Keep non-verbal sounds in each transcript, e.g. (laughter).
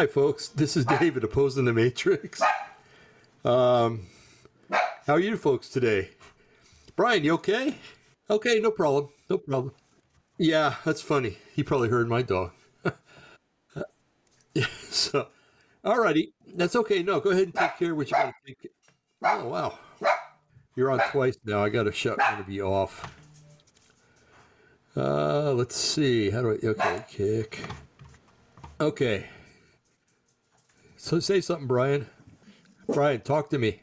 Hi, folks. This is David opposing the Matrix. Um, how are you folks today? Brian, you okay? Okay, no problem. No problem. Yeah, that's funny. He probably heard my dog. (laughs) so, alrighty. That's okay. No, go ahead and take care of what you got to take. Oh, wow. You're on twice now. I got to shut one of you off. Uh, let's see. How do I? Okay, kick. Okay. So say something, Brian. Brian, talk to me.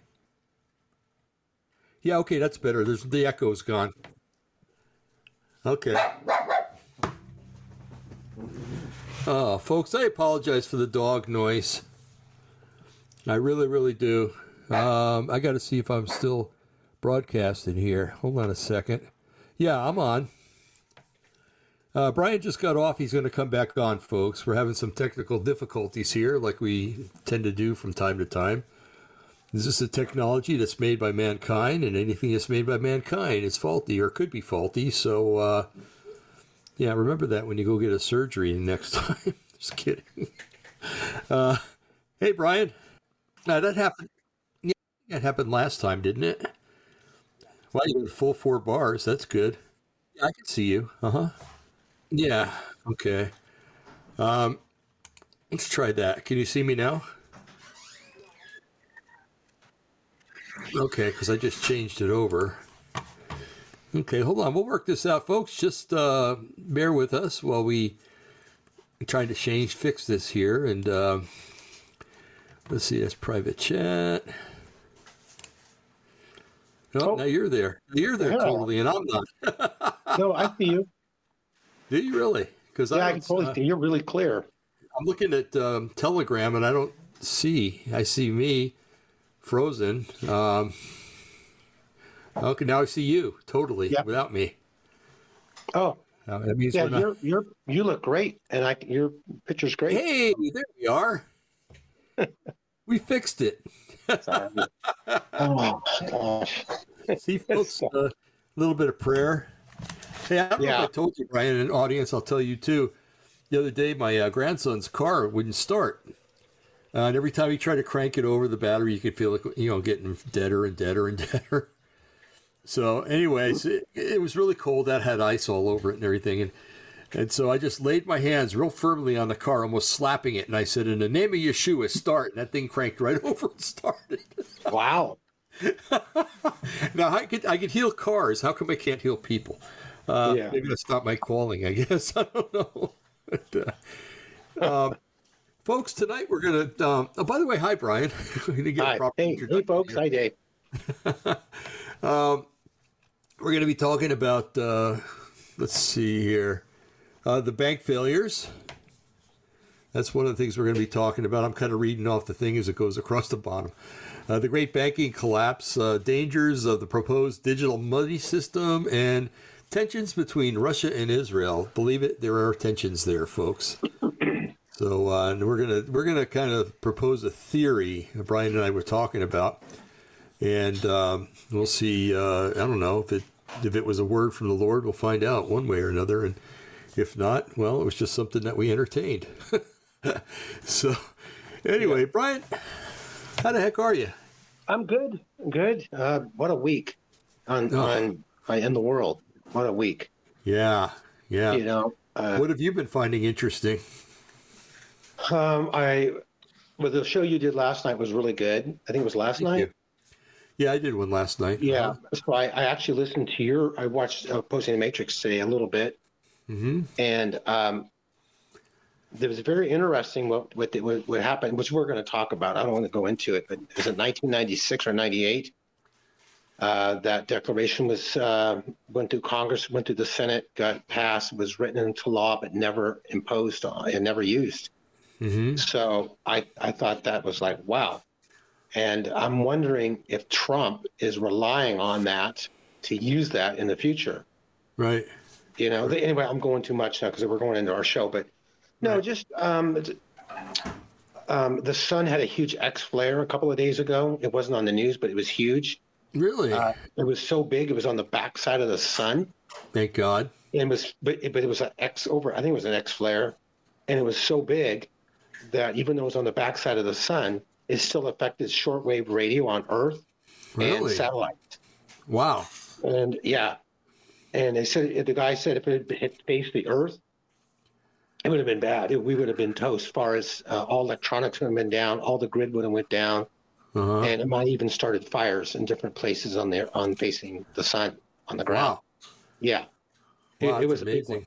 Yeah, okay, that's better. There's the echo's gone. Okay. Oh, folks, I apologize for the dog noise. I really, really do. Um, I got to see if I'm still broadcasting here. Hold on a second. Yeah, I'm on. Uh, Brian just got off. He's going to come back on, folks. We're having some technical difficulties here, like we tend to do from time to time. This is a technology that's made by mankind, and anything that's made by mankind is faulty or could be faulty? So, uh, yeah, remember that when you go get a surgery next (laughs) time. Just kidding. Uh, hey, Brian. Uh, that happened. Yeah, that happened last time, didn't it? Well, you got full four bars. That's good. Yeah, I can see you. Uh huh. Yeah. Okay. Um, let's try that. Can you see me now? Okay, because I just changed it over. Okay, hold on. We'll work this out, folks. Just uh, bear with us while we try to change, fix this here. And uh, let's see, that's private chat. Oh, Oh. now you're there. You're there Yeah. totally, and I'm not. (laughs) No, I see you. Do you really? Because Yeah, I I can totally uh, see. You're really clear. I'm looking at um, Telegram and I don't see. I see me frozen. Um, okay, now I see you totally Yeah. without me. Oh, Uh, that means yeah, we're not. you're you're you look great, and I your picture's great. Hey, there we are. we fixed it. (laughs) Oh gosh. See, folks, a (laughs) little bit of prayer. Hey, I don't know Yeah. if I told you, Brian, in an audience, I'll tell you too. The other day, my uh, grandson's car wouldn't start. Uh, and every time he tried to crank it over the battery, you could feel it, you know, getting deader and deader and (laughs) deader. So, anyways, it, it was really cold. That had ice all over it and everything. And and so I just laid my hands real firmly on the car, almost slapping it. And I said, In the name of Yeshua, start. And that thing cranked right (laughs) over and started. Wow. (laughs) now I could I could heal cars. How come I can't heal people? Uh, Yeah. Maybe that's not my calling. I guess (laughs) I don't know. But, uh, (laughs) um, folks, tonight we're gonna. Um, oh, by the way, hi Brian. (laughs) we're gonna get a Hi. proper Hey, hey, folks. here. Hi, Dave. We're gonna be talking about. Uh, let's see here, uh, the bank failures. That's one of the things we're going to be talking about. I'm kind of reading off the thing as it goes across the bottom. Uh, the great banking collapse, uh, dangers of the proposed digital money system, and tensions between Russia and Israel. Believe it, there are tensions there, folks. (clears throat) So uh, we're gonna we're gonna kind of propose a theory. Brian and I were talking about, and um, we'll see. Uh, I don't know if it if it was a word from the Lord. We'll find out one way or another, and if not, well, it was just something that we entertained. (laughs) so, anyway, Brian, how the heck are you? I'm good. I'm good. Uh, what a week on Oh. on on in the world. What a week. Yeah, yeah. You know. Uh, What have you been finding interesting? um, I well, the show you did last night was really good. I think it was last Thank night. you. Yeah, I did one last night. Yeah. So I, I actually listened to your. I watched uh, Posting the Matrix today a little bit, hmm and um, it was very interesting what what, what what happened, which we're going to talk about. I don't want to go into it, but is it 1996 or 98? Uh, that declaration was uh, went through Congress, went through the Senate, got passed, was written into law, but never imposed on and never used. hmm So I, I thought that was like, wow. And I'm wondering if Trump is relying on that to use that in the future. Right. You know, anyway, I'm going too much now because we're going into our show, but no, Right. just um, um, the sun had a huge X flare a couple of days ago. It wasn't on the news, but it was huge. Really? Uh, it was so big, it was on the backside of the sun. Thank God. And it was, but it, but it was an X over. I think it was an X flare, and it was so big that even though it was on the backside of the sun, it still affected shortwave radio on Earth and Really? satellites. Wow. And yeah, and they said the guy said if it had faced the Earth, it would have been bad. It- we would have been toast. As far as uh, all electronics would have been down, all the grid would have went down, Uh-huh. and it might even started fires in different places on there on facing the sun on the ground. Wow. Yeah, Wow, it, it was a big amazing. one.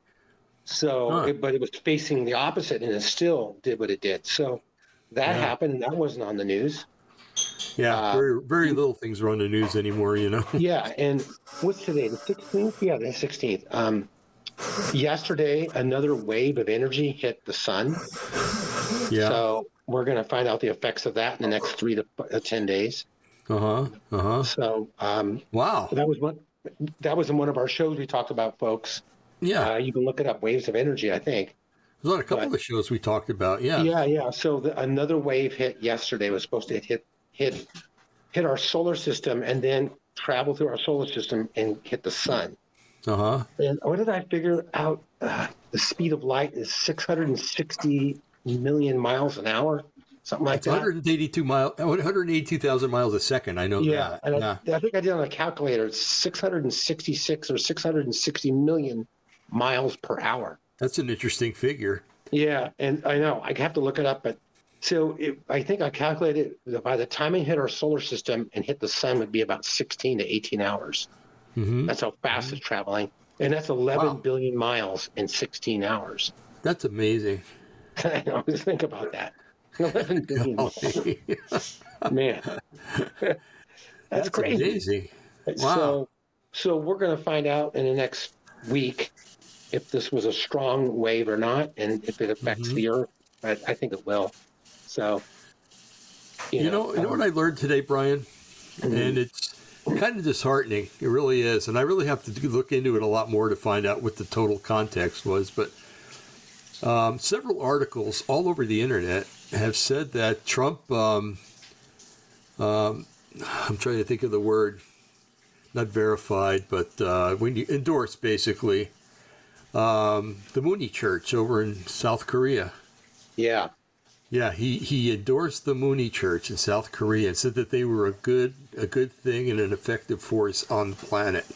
So, Huh. it, but it was facing the opposite, and it still did what it did. So that Yeah. happened. and That wasn't on the news. Yeah, Uh, very very little things are on the news anymore, you know. (laughs) Yeah, and what's today? The 16th? Yeah, the 16th. Um, yesterday, another wave of energy hit the sun. Yeah. So we're going to find out the effects of that in the next three to uh, 10 days. Uh-huh. Uh-huh. So um, Wow. that was one. That was in one of our shows we talked about, folks. Yeah. Uh, you can look it up. Waves of energy, I think. Was on a couple but- of shows we talked about. Yeah. Yeah, yeah. So the, another wave hit yesterday. Was supposed to hit hit hit our solar system and then travel through our solar system and hit the sun. Uh-huh. And what did I figure out? Uh, the speed of light is 660 million miles an hour, something like It's that. 182 mile 182,000 miles a second. I know Yeah, that. and yeah. I, I think I did on a calculator. It's 666 or 660 million miles per hour. That's an interesting figure. Yeah, and I know I have to look it up, but so it, I think I calculated that by the time it hit our solar system and hit the sun would be about 16 to 18 hours. hmm That's how fast it's traveling, and that's 11 Wow. billion miles in 16 hours. That's amazing. (laughs) I know, just think about that. 11 (laughs) billion miles, man. (laughs) that's, That's crazy. amazing. Wow. So, so we're going to find out in the next week if this was a strong wave or not, and if it affects Mhm. the Earth. I, I think it will. So, You know, you know what I learned today, Brian, and it's kind of disheartening. It really is, and I really have to do- look into it a lot more to find out what the total context was. But um, several articles all over the internet have said that Trump. Um, um, I'm trying to think of the word, not verified, but uh, when you endorse basically um, the Moonie Church over in South Korea. yeah, Yeah, he, he endorsed the Moonie Church in South Korea and said that they were a good a good thing and an effective force on the planet.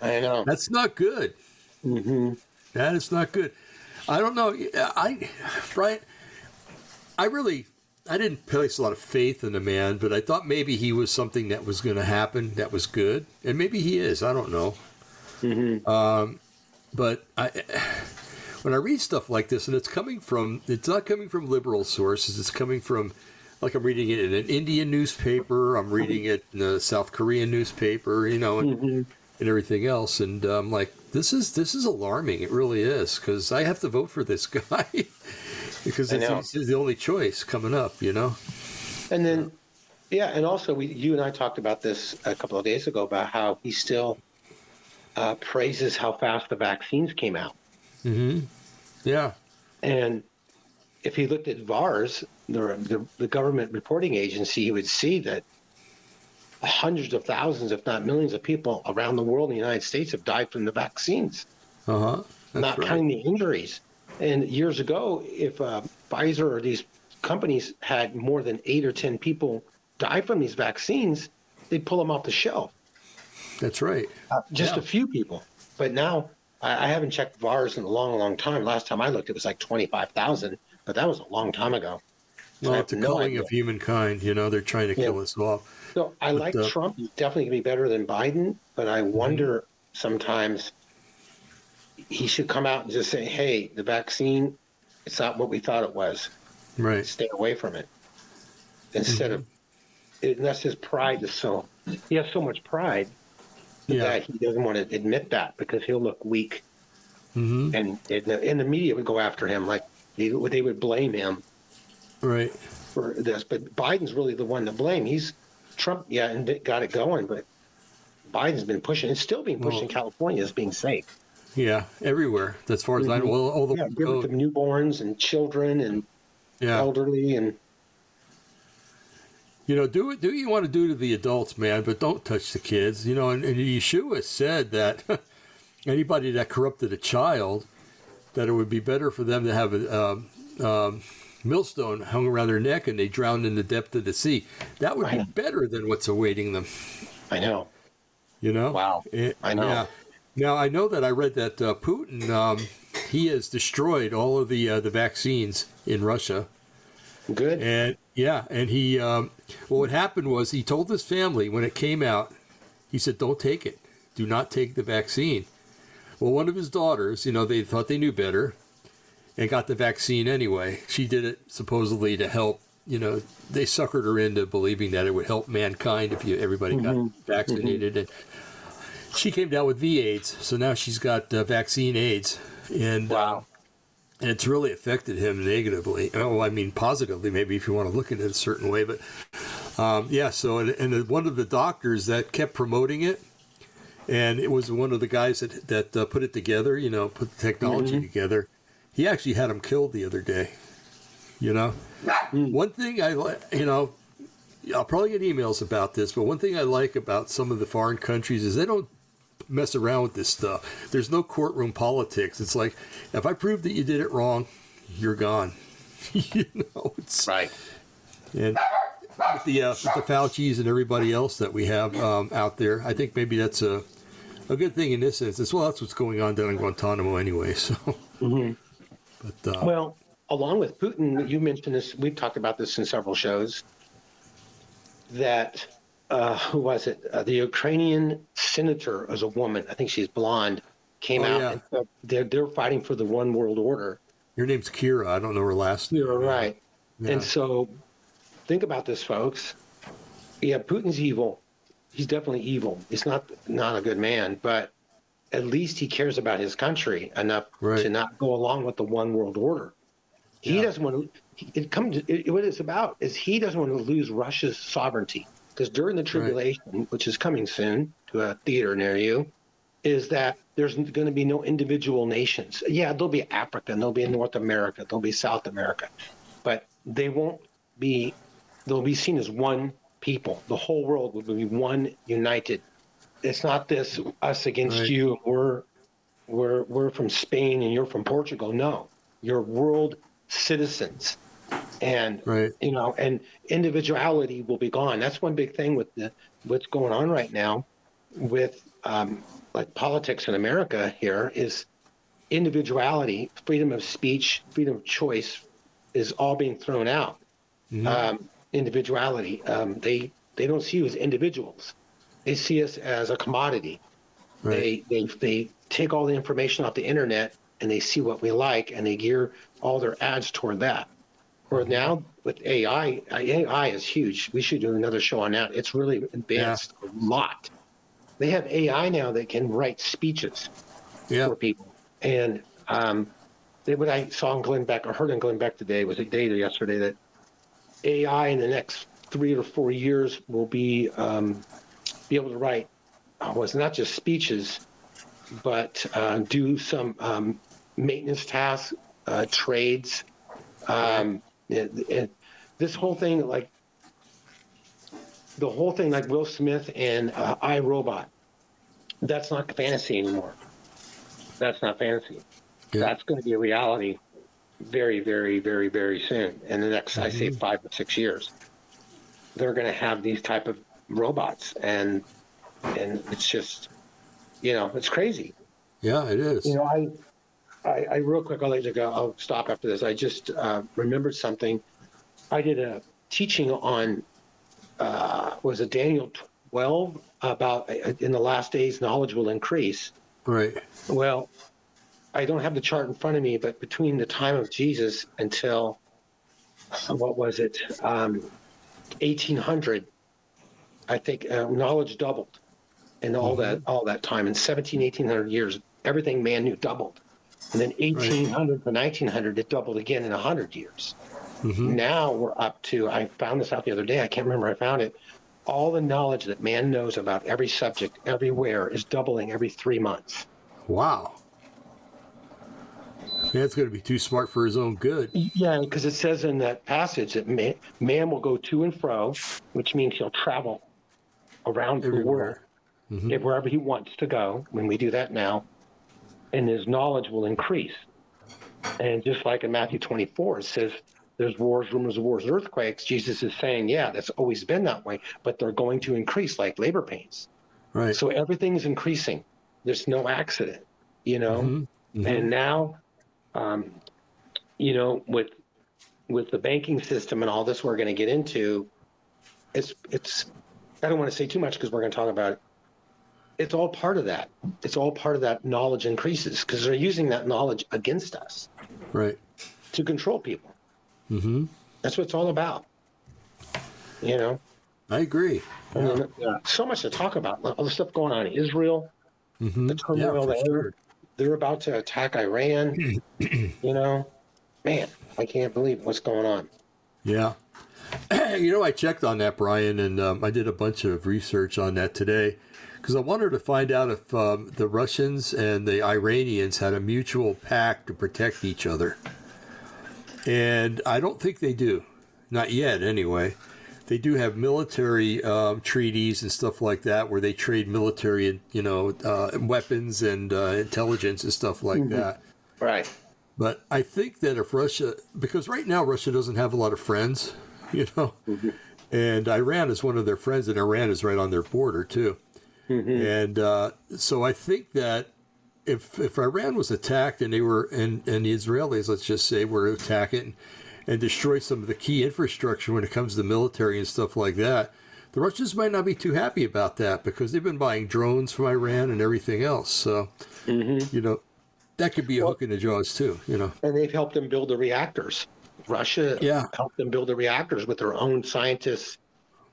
I know. That's not good. Hmm That is not good. I don't know. I Brian, I really I didn't place a lot of faith in the man, but I thought maybe he was something that was going to happen that was good, and maybe he is. I don't know. Um, but I, when I read stuff like this, and it's coming from, it's not coming from liberal sources. It's coming from, like I'm reading it in an Indian newspaper. I'm reading it in a South Korean newspaper. You know, and, hmm and everything else. And um, like this is this is alarming. It really is because I have to vote for this (laughs) guy because it's the only choice coming up. You know. And then, yeah, and also we, you and I talked about this a couple of days ago about how he still uh, praises how fast the vaccines came out. hmm Yeah. And if he looked at VAERS, the, the, the government reporting agency, he would see that hundreds of thousands, if not millions of people around the world in the United States have died from the vaccines, Uh huh. Not right. counting the injuries. And years ago, if uh, Pfizer or these companies had more than eight or 10 people die from these vaccines, they'd pull them off the shelf. That's right. Uh, just Yeah. a few people. But now, I, I haven't checked VAERS in a long, long time. Last time I looked, it was like 25,000, but that was a long time ago. Well, it's a no culling idea. of humankind. You know, they're trying to Yeah. kill us all. So I But, like uh, Trump. He's definitely going to be better than Biden, but I wonder sometimes he should come out and just say, hey, the vaccine, it's not what we thought it was. Right. Stay away from it. Instead of, and that's his pride is so, he has so much pride Yeah. that he doesn't want to admit that because he'll look weak. hmm And, and, the, and the media would go after him. Like they, they would blame him Right. for this. But Biden's really the one to blame. He's Trump, yeah, and got it going, but Biden's been pushing. It's still being pushed Well- in California as being safe. Yeah. Everywhere. As far as I know, well, all the Yeah, it to newborns and children and yeah. elderly and You know, do it. Do what you want to do to the adults, man, but don't touch the kids. You know, and, and Yeshua said that (laughs) anybody that corrupted a child, that it would be better for them to have a um, um, millstone hung around their neck and they drowned in the depth of the sea. That would be better than what's awaiting them. I know. You know? Wow. It- I know. Yeah. Now I know that I read that uh, Putin um, he has destroyed all of the uh, the vaccines in Russia. Good. And yeah, and he, um, well, what happened was he told his family when it came out, he said, don't take it. Do not take the vaccine. Well, one of his daughters, you know, they thought they knew better and got the vaccine anyway. She did it supposedly to help, you know, they suckered her into believing that it would help mankind if you everybody got vaccinated. And she came down with V AIDS. So now she's got uh, vaccine AIDS. And, uh, and it's really affected him negatively. Oh, I mean positively, maybe if you want to look at it a certain way. But um, yeah, so and, and one of the doctors that kept promoting it, and it was one of the guys that that uh, put it together. You know, put the technology together. He actually had him killed the other day. You know, one thing I like, you know, I'll probably get emails about this, but one thing I like about some of the foreign countries is they don't mess around with this stuff. There's no courtroom politics. It's like if I prove that you did it wrong, you're gone. (laughs) you know, it's Right. and with the uh, with the Fauci's and everybody else that we have um, out there, I think maybe that's a a good thing in this instance. Well, that's what's going on down in Guantanamo anyway. (laughs) So, but uh, Well, along with Putin, you mentioned this. We've talked about this in several shows. That uh, who was it? Uh, the Ukrainian senator was a woman. I think she's blonde. Came Oh, out. yeah. And they're they're fighting for the one world order. your name's Kira. I don't know her last. name. You're right. Yeah. And so, think about this, folks. Yeah, Putin's evil. He's definitely evil. He's not not a good man, but at least he cares about his country enough Right. to not go along with the one world order. He Yeah. doesn't want to. It comes. It, what it's about is he doesn't want to lose Russia's sovereignty because during the tribulation, which is coming soon to a theater near you, is that there's going to be no individual nations. Yeah, there'll be Africa, and there'll be North America, there'll be South America, but they won't be. They'll be seen as one people. The whole world will be one united. It's not this us against Right. you. We're we're we're from Spain and you're from Portugal. No, you're world citizens, and Right. you know, and individuality will be gone. That's one big thing with the what's going on right now with um, like politics in America here is individuality, freedom of speech, freedom of choice is all being thrown out. Mm-hmm. Um, individuality, um, they they don't see you as individuals; they see us as a commodity. Right. They they they take all the information off the internet and they see what we like and they gear all their ads toward that. Where now with AI, AI is huge. We should do another show on that. It's really advanced a lot. They have AI now that can write speeches yeah. for people. And um, they, what I saw in Glenn Beck or heard in Glenn Beck today was a data yesterday that AI in the next three or four years will be um, be able to write uh, was not just speeches, but uh, do some um, maintenance tasks, uh, trades. Um, it, this whole thing, like the whole thing, like Will Smith and uh, iRobot, that's not fantasy anymore. That's not fantasy. Yeah. That's going to be a reality very, very, very, very soon. In the next, I say, five or six years, they're going to have these type of robots, and and it's just, you know, it's crazy. Yeah, it is. You know, I, I, I real quick, I'll let you go. I'll stop after this. I just uh, remembered something. I did a teaching on, uh, was it Daniel 12 about uh, in the last days knowledge will increase. right. Well, I don't have the chart in front of me, but between the time of Jesus until what was it, um, 1800, I think uh, knowledge doubled in all that all that time. In 17, 1800 years, everything man knew doubled, and then 1800 to 1900, it doubled again in 100 years. Mm-hmm. Now we're up to. I found this out the other day. I can't remember. I found it. All the knowledge that man knows about every subject everywhere is doubling every three months. Wow. Man's going to be too smart for his own good. Yeah, because it says in that passage that man, man will go to and fro, which means he'll travel around the world Everywhere. Mm-hmm. if wherever he wants to go. When we do that now, and his knowledge will increase. And just like in Matthew 24, it says there's wars, rumors of wars, earthquakes. Jesus is saying, yeah, that's always been that way, but they're going to increase like labor pains. Right. So everything is increasing. There's no accident, you know. Mhm. Mhm. And now, um, you know, with with the banking system and all this, we're going to get into. It's it's. I don't want to say too much because we're going to talk about it. It's all part of that. It's all part of that knowledge increases because they're using that knowledge against us right. to control people. Mm-hmm. That's what it's all about. You know, I agree. I mean, uh, so much to talk about. All the stuff going on in Israel, hmm the turmoil for there. sure. They're about to attack Iran. (clears throat) you know, man, I can't believe what's going on. Yeah. (clears throat) you know, I checked on that, Brian, and um, I did a bunch of research on that today because I wanted to find out if um, the Russians and the Iranians had a mutual pact to protect each other. And I don't think they do. Not yet, anyway. They do have military um, treaties and stuff like that where they trade military, you know, uh, weapons and uh, intelligence and stuff like that. Right. But I think that if Russia, because right now Russia doesn't have a lot of friends, (laughs) you know, and Iran is one of their friends, and Iran is right on their border too. And uh, so I think that if if Iran was attacked and they were and and the Israelis, let's just say, were attacking and, and destroy some of the key infrastructure when it comes to military and stuff like that, the Russians might not be too happy about that because they've been buying drones from Iran and everything else. So you know that could be a hook in the jaws too. You know. And they've helped them build the reactors. Russia Yeah. helped them build the reactors with their own scientists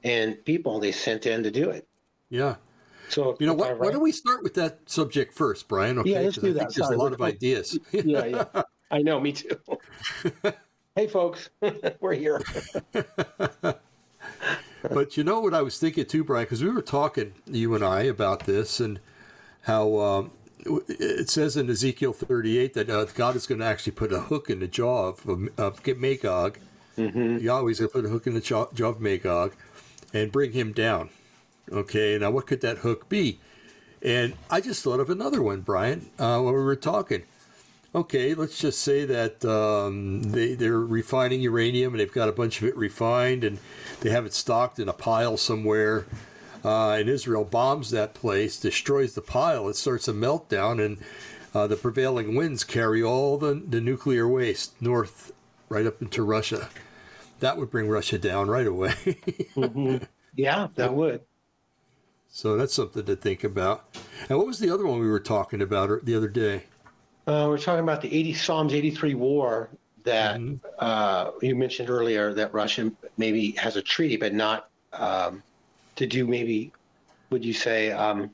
and people they sent in to do it. Yeah. So You know what? Iran- Why don't we start with that subject first, Brian? Okay, Yeah, let's do I that. there's a lot of ideas. (laughs) yeah, yeah. I know, me too. (laughs) hey, folks, (laughs) we're here. but you know what I was thinking too, Brian, because we were talking, you and I, about this and how um, it says in Ezekiel 38 that uh, God is going to actually put a hook in the jaw of, of Magog. Yahweh's going to put a hook in the jaw, jaw of Magog and bring him down. Okay, now what could that hook be? And I just thought of another one, Brian, uh, when we were talking. Okay, let's just say that um, they, they're refining uranium and they've got a bunch of it refined and they have it stocked in a pile somewhere. Uh, and Israel bombs that place, destroys the pile, it starts a meltdown, and uh, the prevailing winds carry all the, the nuclear waste north right up into Russia. That would bring Russia down right away. (laughs) Yeah, that would. so that's something to think about. And what was the other one we were talking about the other day? Uh, we're talking about the 80 Psalms 83 war that uh, you mentioned earlier that Russia maybe has a treaty, but not um, to do maybe, would you say, um,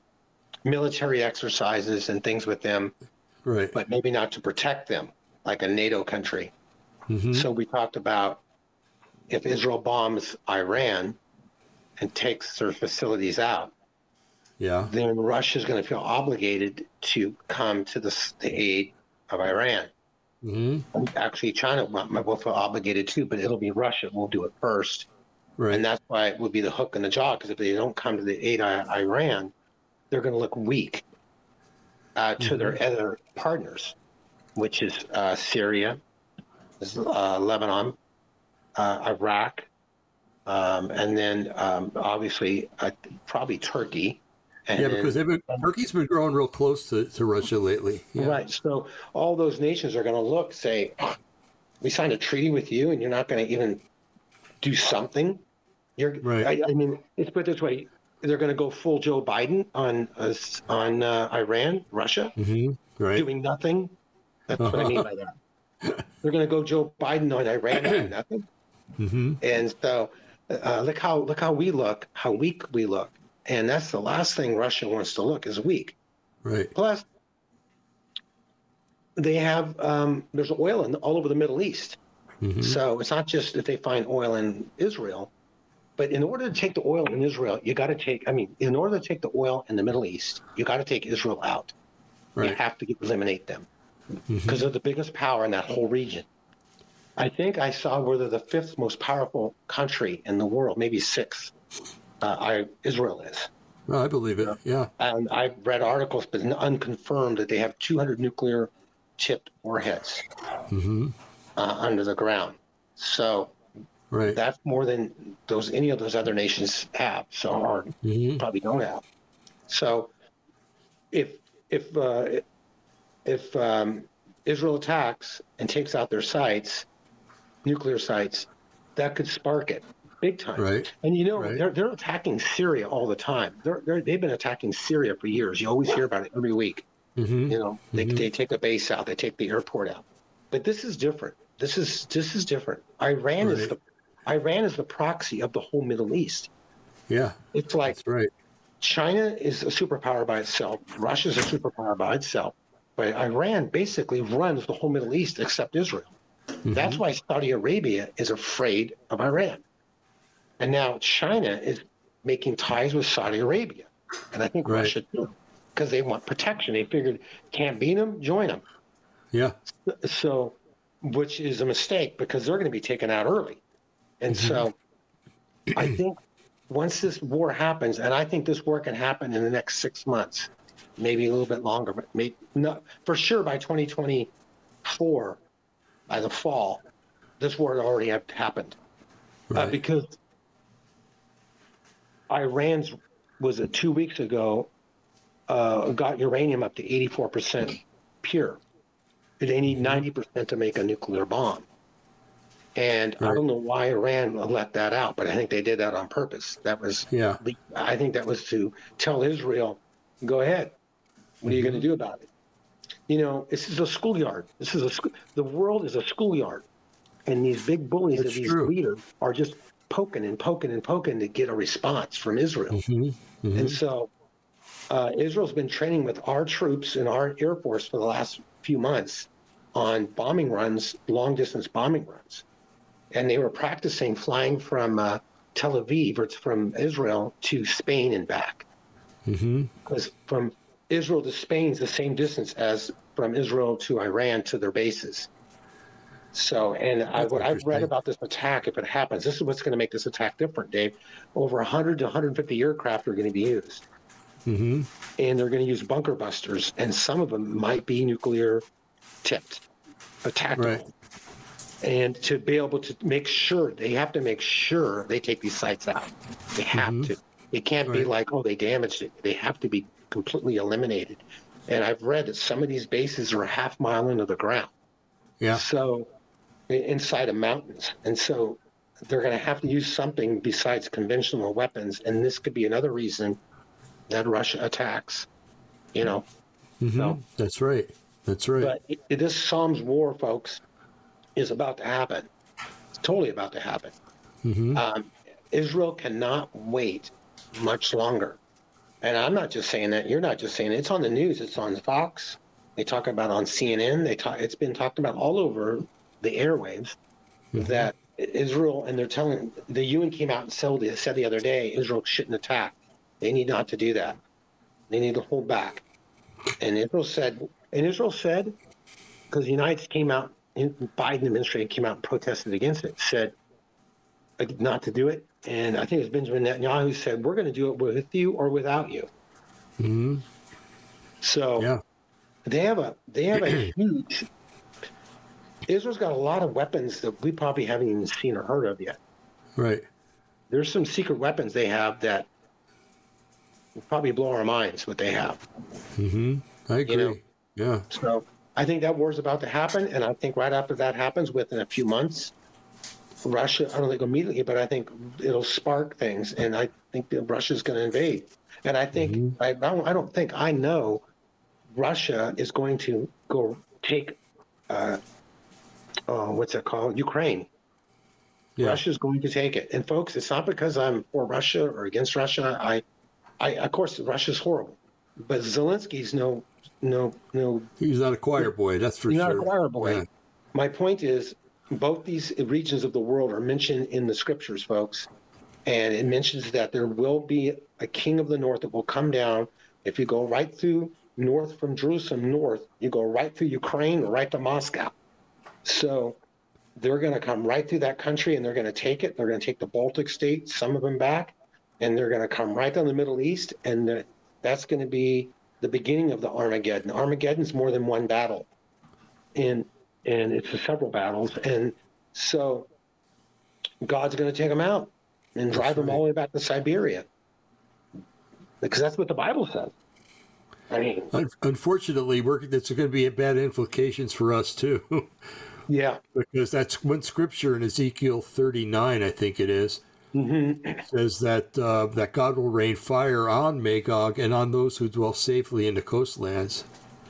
military exercises and things with them, Right. but maybe not to protect them like a NATO country. Mhm. So we talked about if Israel bombs Iran and takes their facilities out, Yeah. then russia is going to feel obligated to come to the, the aid of Iran. hmm Actually, China will feel obligated too, but it'll be Russia will do it first, Right. and that's why it would be the hook in the jaw. Because if they don't come to the aid of Iran, they're going to look weak uh, to their other partners, which is uh, Syria, is, uh, Lebanon, uh, Iraq, um, and then um, obviously uh, probably Turkey. And yeah, because been, Turkey's been growing real close to, to Russia lately. Yeah. Right. So all those nations are going to look, say, "Oh, we signed a treaty with you, and you're not going to even do something. You're Right. I, I mean, let's put it this way: they're going to go full Joe Biden on us on uh, Iran, Russia, hmm Right. doing nothing. That's what I mean by that. (laughs) They're going to go Joe Biden on Iran doing (clears throat) nothing. hmm And so, uh, look how look how we look, how weak we look, and that's the last thing Russia wants to look is weak. Right. Plus, they have um, there's oil in all over the Middle East. Hmm So it's not just that they find oil in Israel, but in order to take the oil in Israel, you got to take. I mean, in order to take the oil in the Middle East, you got to take Israel out. You have to get, eliminate them because they're the biggest power in that whole region. I think I saw where they're the fifth most powerful country in the world, maybe sixth. Uh, I, Israel is. No, I believe it. Yeah. And I've read articles, but unconfirmed, that they have 200 nuclear tipped warheads Mm-hmm. Uh, under the ground. So Right. that's more than those any of those other nations have. So or Mm-hmm. probably don't have. So if if uh, if um, Israel attacks and takes out their sites, nuclear sites, that could spark it big time. Right. And you know Right. they're they're attacking Syria all the time. They're, they're they've been attacking Syria for years. You always hear about it every week. Mm-hmm. You know they Mhm. they take a base out, they take the airport out. But this is different. This is this is different. Iran is the Iran is the proxy of the whole Middle East. Yeah. It's like That's right. China is a superpower by itself. Russia is a superpower by itself. But Iran basically runs the whole Middle East except Israel. Mm-hmm. That's why Saudi Arabia is afraid of Iran. And now China is making ties with Saudi Arabia. And I think Right. Russia too, because they want protection. They figured can't beat them, join them. Yeah. So, which is a mistake because they're going to be taken out early. And so, I think once this war happens, and I think this war can happen in the next six months, maybe a little bit longer, but maybe not for sure by 2024, by the fall, this war already have happened uh, because Iran's was it two weeks ago uh, got uranium up to 84% pure. They need 90% to make a nuclear bomb. And I don't know why Iran let that out, but I think they did that on purpose. That was, yeah. I think that was to tell Israel, go ahead. What are you going to do about it? You know, this is a schoolyard. This is a sc- the world is a schoolyard, and these big bullies That's of these true. leaders are just poking and poking and poking to get a response from Israel. Mm-hmm. And so uh, Israel's been training with our troops and our Air Force for the last few months on bombing runs, long distance bombing runs. And they were practicing flying from uh, Tel Aviv or from Israel to Spain and back. Mm-hmm. Because from Israel to Spain is the same distance as from Israel to Iran to their bases. So, and I, what I've read about this attack, if it happens, this is what's going to make this attack different, Dave. Over 100 to 150 aircraft are going to be used Mm-hmm. and they're going to use bunker busters, and some of them might be nuclear tipped, attackable. Right. And to be able to make sure, they have to make sure they take these sites out. They have Mhm. to. It can't be like, oh, they damaged it. They have to be completely eliminated. And I've read that some of these bases are a half mile into the ground. Yeah. So inside of mountains. And so they're going to have to use something besides conventional weapons. And this could be another reason that Russia attacks, you know. Mm-hmm. No. That's right. That's right. But it, it- this Psalms war, folks, is about to happen. It's totally about to happen. mm-hmm. Um, Israel cannot wait much longer. And I'm not just saying that. You're not just saying it. It's on the news. It's on Fox. They talk about on CNN. They talk. It's been talked about all over the airwaves Mhm. that Israel and they're telling the UN came out and said the other day Israel shouldn't attack. They need not to do that. They need to hold back. And Israel said, and Israel said, because the United States came out, Biden administration came out and protested against it, said not to do it. And I think it was Benjamin Netanyahu said, we're going to do it with you or without you. Mm-hmm. So Yeah. they have a they have a (clears throat) huge. Israel's got a lot of weapons that we probably haven't even seen or heard of yet. Right. There's some secret weapons they have that will probably blow our minds. What they have. Mm-hmm. I agree. know. Yeah. So I think that war is about to happen, and I think right after that happens, within a few months, Russia. I don't think immediately, but I think it'll spark things, and I think that Russia's going to invade. And I think Mhm. I, I don't. I don't think I know. Russia is going to go take. Uh, oh, what's it called? Ukraine. Yeah. Russia's going to take it. And folks, it's not because I'm for Russia or against Russia. I, I of course, Russia's horrible, but Zelensky's no, no, no He's not a choir boy. That's for He's sure. not a choir boy. Yeah. My point is, both these regions of the world are mentioned in the scriptures, folks. And it mentions that there will be a king of the north that will come down. If you go right through north from Jerusalem north, you go right through Ukraine, right to Moscow. So they're going to come right through that country and they're going to take it. They're going to take the Baltic states, some of them back, and they're going to come right down the Middle East. And the, that's going to be the beginning of the Armageddon. Armageddon's more than one battle. and and it's several battles, and so God's going to take them out and drive them all the way back to Siberia, because that's what the Bible says. I mean, Unfortunately, we're, that's going to be bad implications for us too, (laughs) yeah, because that's one scripture in Ezekiel 39, I think it is, says that uh, that God will rain fire on Magog and on those who dwell safely in the coastlands.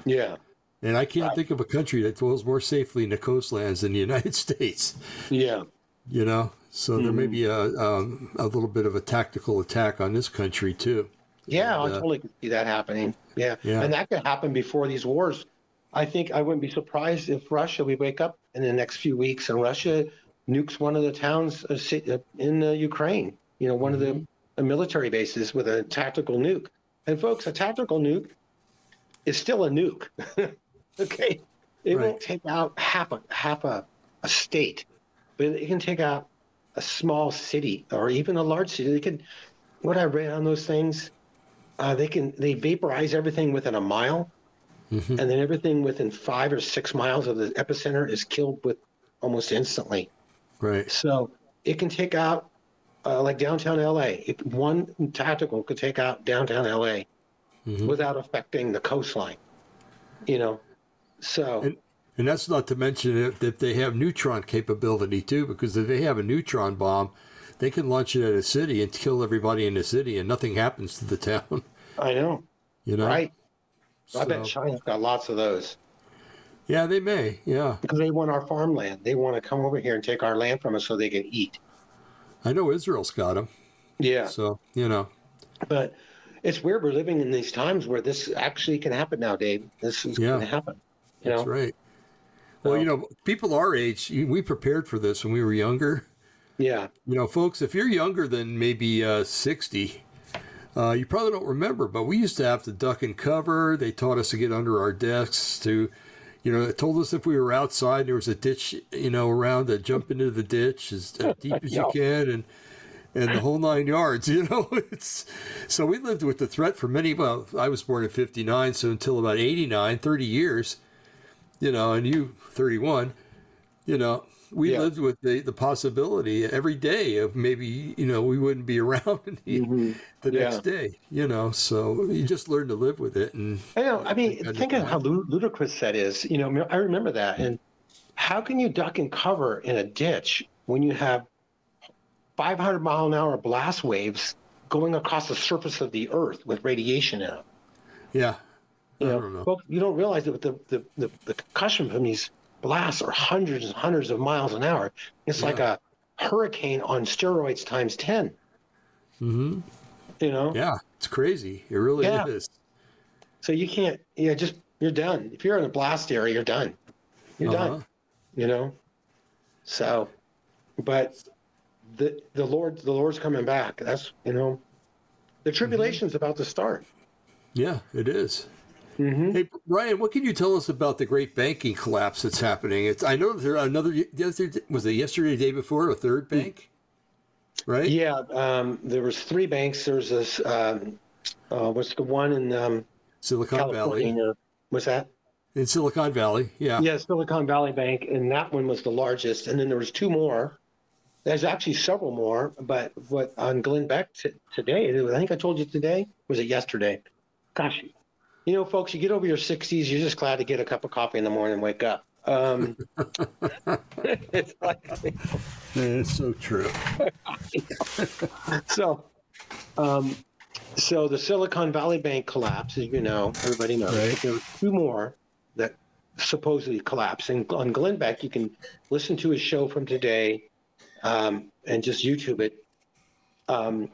yeah, And I can't think of a country that dwells more safely in the coastlands than the United (laughs) States. yeah, You know, so there may be a um, a little bit of a tactical attack on this country too. yeah. I And, uh, totally could see that happening. Yeah. Yeah. and that could happen before these wars. I think I wouldn't be surprised if Russia. We wake up in the next few weeks and Russia nukes one of the towns uh, uh, in uh, Ukraine. You know, one of the uh, military bases with a tactical nuke. And folks, a tactical nuke is still a nuke. (laughs) okay, it Right. won't take out half a half a, a state, but it can take out a small city or even a large city. They can. What I read on those things, uh, they can they vaporize everything within a mile, Mhm. and then everything within five or six miles of the epicenter is killed with almost instantly. Right. So it can take out uh, like downtown LA. It, one tactical could take out downtown LA Mhm. without affecting the coastline. You know, so And, and that's not to mention if, that they have neutron capability too, because if they have a neutron bomb, they can launch it at a city and kill everybody in the city, and nothing happens to the (laughs) town. I know, You know, right? I bet China's got lots of those Yeah, they may. Yeah, because they want our farmland. They want to come over here and take our land from us so they can eat. I know Israel's got them. Yeah, So you know, but it's weird. We're living in these times where this actually can happen now, Dave. This is Yeah. going to happen. You that's know, right. Well, So- you know, people our age, we prepared for this when we were younger. yeah, You know, folks, if you're younger than maybe uh, 60, uh, you probably don't remember, but we used to have to duck and cover. They taught us to get under our desks, to, you know, it told us if we were outside, there was a ditch, you know, around to jump into the ditch as, as (laughs) deep as you can and and the whole nine yards, (laughs) you know. It's So we lived with the threat for many, well, I was born in 59, so until about 89, 30 years, you know, and you 31, you know, we Yeah. lived with the, the possibility every day of maybe, you know, we wouldn't be (laughs) around the, mm-hmm. the Yeah. next day, you know, so you just learn to live with it. And I know. I mean, think I think of how ludicrous that is. You know, I remember that. And how can you duck and cover in a ditch when you have 500 mile an hour blast waves going across the surface of the earth with radiation in them? yeah, You I know, don't know. folks, you don't realize that the, the, the, the concussion from these blasts are hundreds and hundreds of miles an hour. It's like a hurricane on steroids times 10. hmm You know? yeah, it's crazy. It really Yeah. is. So you can't, yeah, just, you're done. If you're in a blast area, you're done. You're Uh-huh. done. you know so but the the lord the lord's coming back that's you know the tribulation's about to start Yeah, it is. Mm-hmm. Hey, Ryan, what can you tell us about the great banking collapse that's happening? It's I know there another the other was it yesterday, the day before, a third bank, right? yeah um, there was three banks there's this um, uh, what's the one in um, Silicon Valley. california what's that In Silicon Valley, yeah. yeah silicon valley bank and that one was the largest and then there was two more there's actually several more but what on glenn beck t- today i think i told you today was it yesterday gosh you know folks you get over your 60s you're just glad to get a cup of coffee in the morning and wake up um, (laughs) it's like it's so true. (laughs) so um, so the silicon valley bank collapsed as you know everybody knows Right. there were two more that supposedly collapsed and on glenn beck you can listen to his show from today um, and just youtube it um,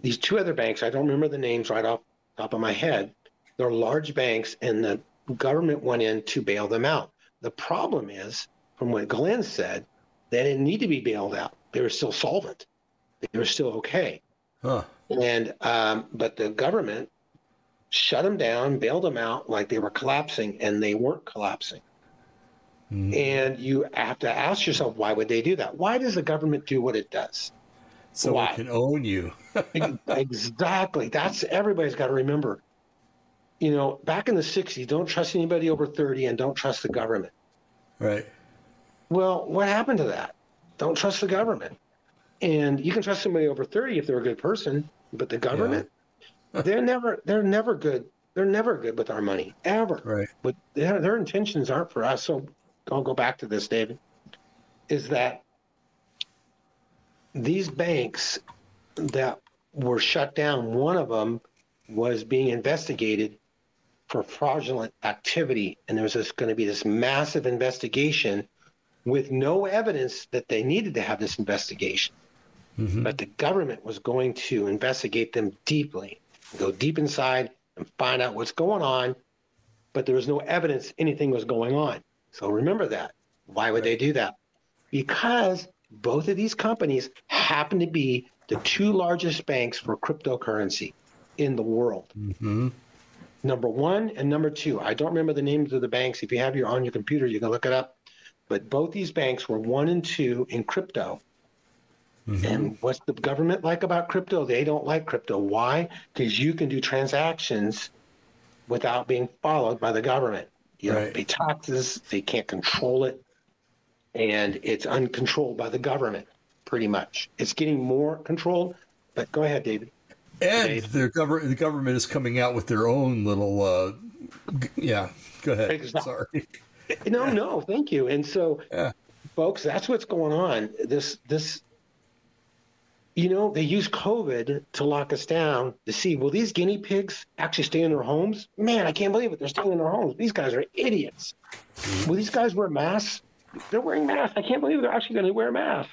these two other banks i don't remember the names right off top of my head they're large banks and the government went in to bail them out the problem is from what glenn said they didn't need to be bailed out they were still solvent they were still okay Huh. and um, but the government shut them down, bailed them out like they were collapsing, and they weren't collapsing. Mhm. And you have to ask yourself, why would they do that? Why does the government do what it does? So Why? it can own you. (laughs) exactly. That's everybody's got to remember. You know, back in the '60s, don't trust anybody over 30, and don't trust the government. Right. Well, what happened to that? Don't trust the government. And you can trust somebody over 30 if they're a good person, but the government, yeah. (laughs) they're never they're never good. They're never good with our money ever. Right. But their, their intentions aren't for us. So I'll go back to this, David. Is that these banks that were shut down, one of them was being investigated for fraudulent activity. And there was going to be this massive investigation with no evidence that they needed to have this investigation. Mm-hmm. But the government was going to investigate them deeply, go deep inside and find out what's going on. But there was no evidence anything was going on. So remember that. Why would they do that? Because both of these companies happen to be the two largest banks for cryptocurrency in the world. Mm-hmm. Number one and number two. I don't remember the names of the banks. If you have your on your computer, you can look it up. But both these banks were one and two in crypto. Mm-hmm. And what's the government like about crypto? They don't like crypto. Why? Because you can do transactions without being followed by the government. You right. don't pay taxes. They can't control it, and it's uncontrolled by the government. Pretty much, it's getting more controlled. But go ahead, David. And the government, the government is coming out with their own little, uh, yeah. Go ahead. Exactly. Sorry. (laughs) No, no, thank you. And so, yeah. folks, that's what's going on. This, this, you know, they use COVID to lock us down to see will these guinea pigs actually stay in their homes? Man, I can't believe it. They're staying in their homes. These guys are idiots. Will these guys wear masks? They're wearing masks. I can't believe they're actually going to wear masks.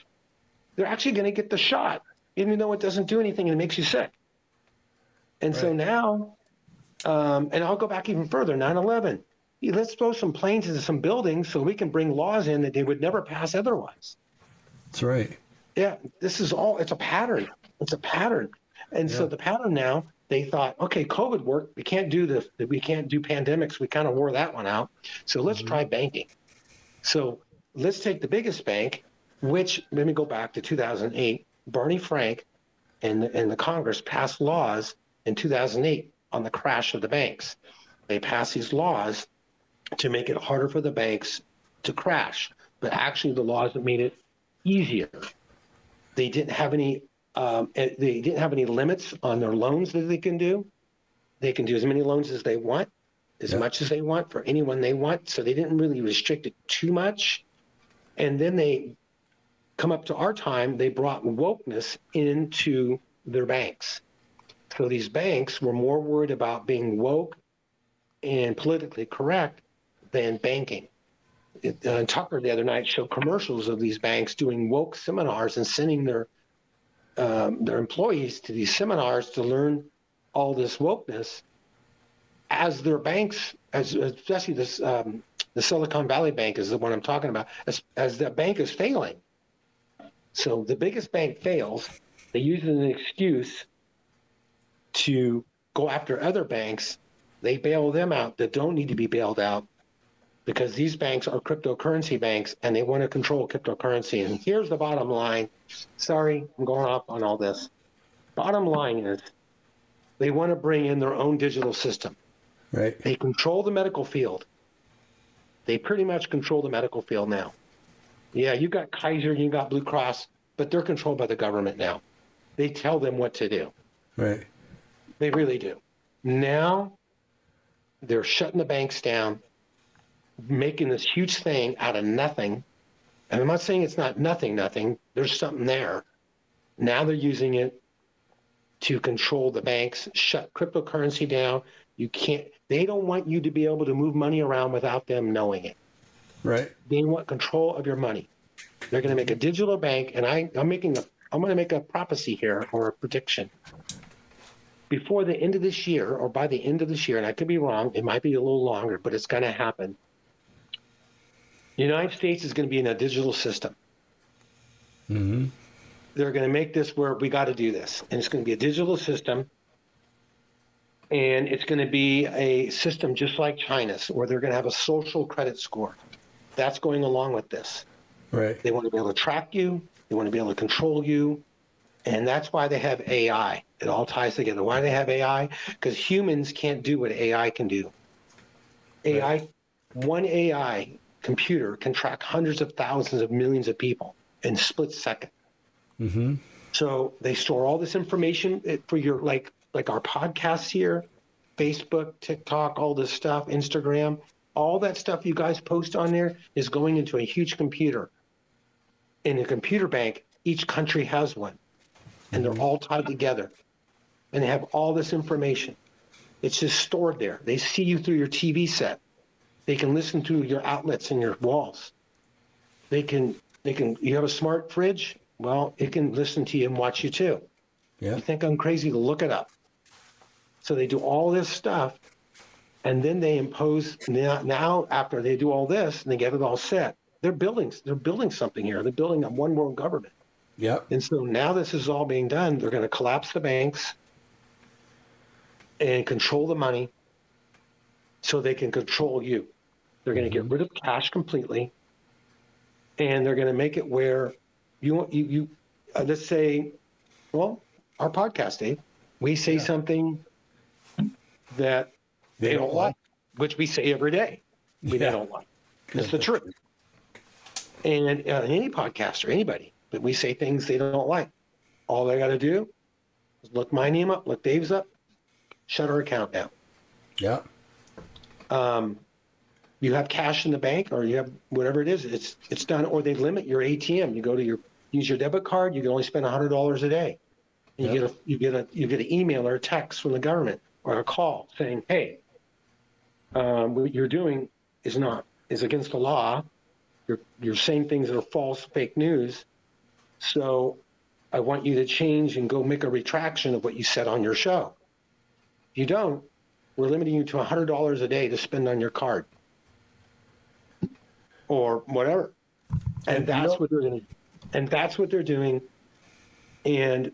They're actually going to get the shot, even though it doesn't do anything and it makes you sick. And right. so now, um, and I'll go back even further 9 11. Let's throw some planes into some buildings so we can bring laws in that they would never pass otherwise. That's right. Yeah, this is all, it's a pattern. It's a pattern. And yeah. so the pattern now, they thought, okay, COVID worked. We can't do the, we can't do pandemics. We kind of wore that one out. So let's mm-hmm. try banking. So let's take the biggest bank, which let me go back to 2008. Barney Frank and, and the Congress passed laws in 2008 on the crash of the banks. They passed these laws to make it harder for the banks to crash, but actually the laws that made it easier. They didn't have any um, eh, they didn't have any limits on their loans that they can do. They can do as many loans as they want, as yeah. much as they want for anyone they want. So they didn't really restrict it too much. And then they come up to our time, they brought wokeness into their banks. So these banks were more worried about being woke and politically correct than banking. It, uh, Tucker the other night showed commercials of these banks doing woke seminars and sending their um, their employees to these seminars to learn all this wokeness as their banks, as especially this um, the Silicon Valley Bank is the one I'm talking about, as, as the bank is failing. So the biggest bank fails. They use it as an excuse to go after other banks, they bail them out that don't need to be bailed out because these banks are cryptocurrency banks and they want to control cryptocurrency. And here's the bottom line. Sorry, I'm going off on all this. Bottom line is they want to bring in their own digital system. Right. They control the medical field. They pretty much control the medical field now. Yeah, you got Kaiser, you got Blue Cross, but they're controlled by the government now. They tell them what to do. Right. They really do. Now they're shutting the banks down, making this huge thing out of nothing. And I'm not saying it's not nothing, nothing. There's something there. Now they're using it to control the banks, shut cryptocurrency down. You can't, they don't want you to be able to move money around without them knowing it. Right. They want control of your money. They're going to make a digital bank, and I, I'm making a, I'm going to make a prophecy here or a prediction before the end of this year or by the end of this year, and I could be wrong, it might be a little longer, but it's going to happen. The United States is going to be in a digital system. Mm-hmm. They're going to make this where we got to do this, and it's going to be a digital system, and it's going to be a system just like China's, where they're going to have a social credit score. That's going along with this. Right. They want to be able to track you. They want to be able to control you. And that's why they have AI. It all ties together. Why do they have AI? Because humans can't do what AI can do. AI, one AI computer can track hundreds of thousands of millions of people in split 2nd Mm-hmm. So they store all this information eh, for your like like our podcasts here, Facebook, TikTok, all this stuff, Instagram, all that stuff you guys post on there is going into a huge computer. In a computer bank, each country has one, and they're mm-hmm. all tied together, and they have all this information. It's just stored there. They see you through your TV set. They can listen through your outlets and your walls. They can they can you have a smart fridge? Well, it can listen to you and watch you too. Yeah. You think I'm crazy to look it up. So they do all this stuff, and then they impose now, now after they do all this and they get it all set, they're building they're building something here. They're building a one world government. Yep. And so now this is all being done. They're going to collapse the banks and control the money so they can control you. They're going to get rid of cash completely. And they're going to make it where you, you, you uh, let's say, well, our podcast, Dave, we say something that they, don't, like, which we say every day. We they Yeah. don't like. It's the (laughs) truth. And uh, any podcaster, anybody, but we say things they don't like. All they got to do is look my name up, look Dave's up, shut our account down. Yeah. Um, you have cash in the bank, or you have whatever it is. It's it's done, or they limit your ATM. You go to your use your debit card. You can only spend hundred dollars a day. And You Yep. get a you get a you get an email or a text from the government or a call saying, "Hey, um, what you're doing is not is against the law. You're you're saying things that are false, fake news. So I want you to change and go make a retraction of what you said on your show. If you don't, we're limiting you to hundred dollars a day to spend on your card, or whatever." And And that's what they're going and that's what they're doing, and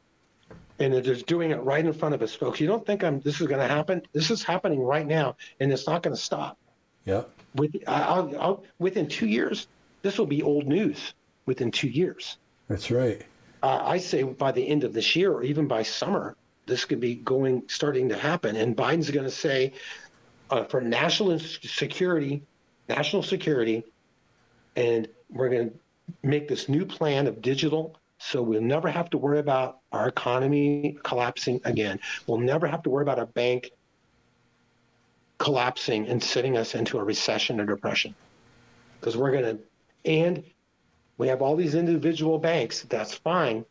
and they're just doing it right in front of us, folks. You don't think I'm this is going to happen? This is happening right now, and it's not going to stop. Yeah. With I'll, I'll, within two years, this will be old news. Within two years, That's right. uh, I say by the end of this year, or even by summer, this could be going starting to happen. And Biden's going to say, uh, for national security, national security, and we're going to make this new plan of digital. So we'll never have to worry about our economy collapsing again. We'll never have to worry about a bank collapsing and sending us into a recession or depression. Because we're going to, and we have all these individual banks, that's fine,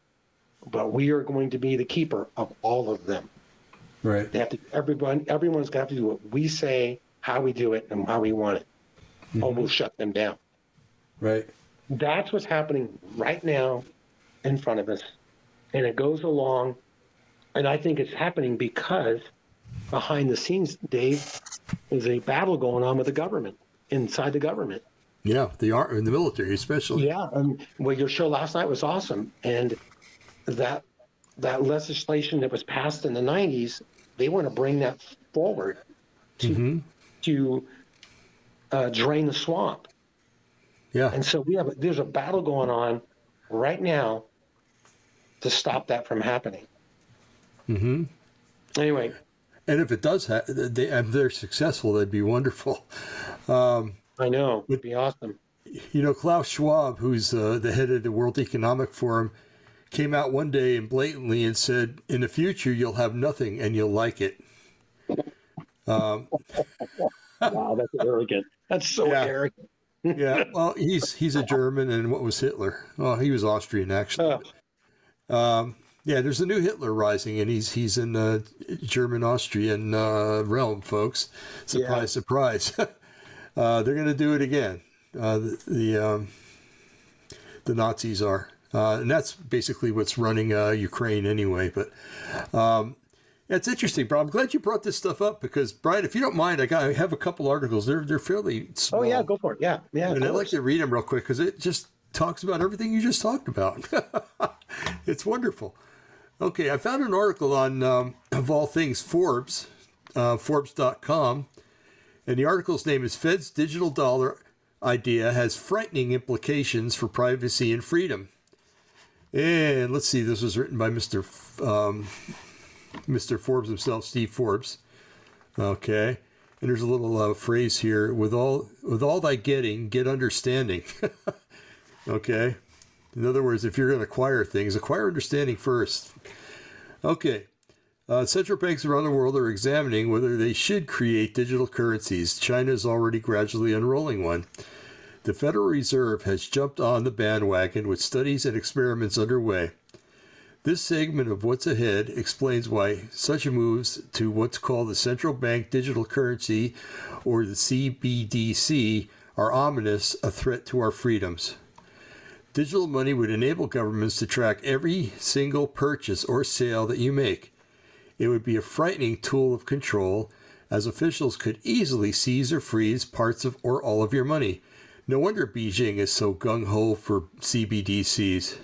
but we are going to be the keeper of all of them. Right. They have to, everyone, everyone's going to have to do what we say, how we do it, and how we want it, mm-hmm. or we'll shut them down. Right. That's what's happening right now in front of us. And it goes along, and I think it's happening because behind the scenes, Dave, is a battle going on with the government, inside the government. Yeah. The art in the military, especially. Yeah, and well, your show last night was awesome, and that that legislation that was passed in the '90s, they want to bring that forward to to uh, drain the swamp. Yeah. And so we have there's a battle going on right now to stop that from happening. Mm-hmm. Anyway, And if it does, ha- they, if they're successful, that'd be wonderful. (laughs) I know it'd be awesome. You know, Klaus Schwab, who's uh, the head of the World Economic Forum, came out one day and blatantly and said, "In the future, you'll have nothing, and you'll like it." (laughs) Wow, that's arrogant. That's so Yeah. arrogant. Yeah. (laughs) Well, he's he's a German, and what was Hitler? Oh, he was Austrian, actually. Um, yeah, there's a new Hitler rising, and he's he's in the German Austrian uh, realm, folks. Surprise, Yeah. surprise. (laughs) uh, they're going to do it again. Uh, the the, um, the Nazis are, uh, and that's basically what's running uh, Ukraine anyway. But um, it's interesting, bro. I'm glad you brought this stuff up because, Brian, if you don't mind, I got I have a couple articles. They're they're fairly small. oh yeah, go for it. Yeah, yeah. And I'd like to read them real quick because it just talks about everything you just talked about. (laughs) it's wonderful. Okay, I found an article on, um, of all things, Forbes, uh, Forbes.com, and the article's name is Fed's Digital Dollar Idea Has Frightening Implications for Privacy and Freedom. And let's see, this was written by Mr. F- Um, Mr. Forbes himself, Steve Forbes. Okay. And there's a little uh, phrase here: "With all with all thy getting, get understanding." (laughs) okay. In other words, if you're going to acquire things, acquire understanding first. Okay. Uh, central banks around the world are examining whether they should create digital currencies. China is already gradually unrolling one. The Federal Reserve has jumped on the bandwagon with studies and experiments underway. This segment of What's Ahead explains why such moves to what's called the Central Bank Digital Currency, or the CBDC, are ominous, a threat to our freedoms. Digital money would enable governments to track every single purchase or sale that you make. It would be a frightening tool of control, as officials could easily seize or freeze parts of or all of your money. No wonder Beijing is so gung ho for CBDCs.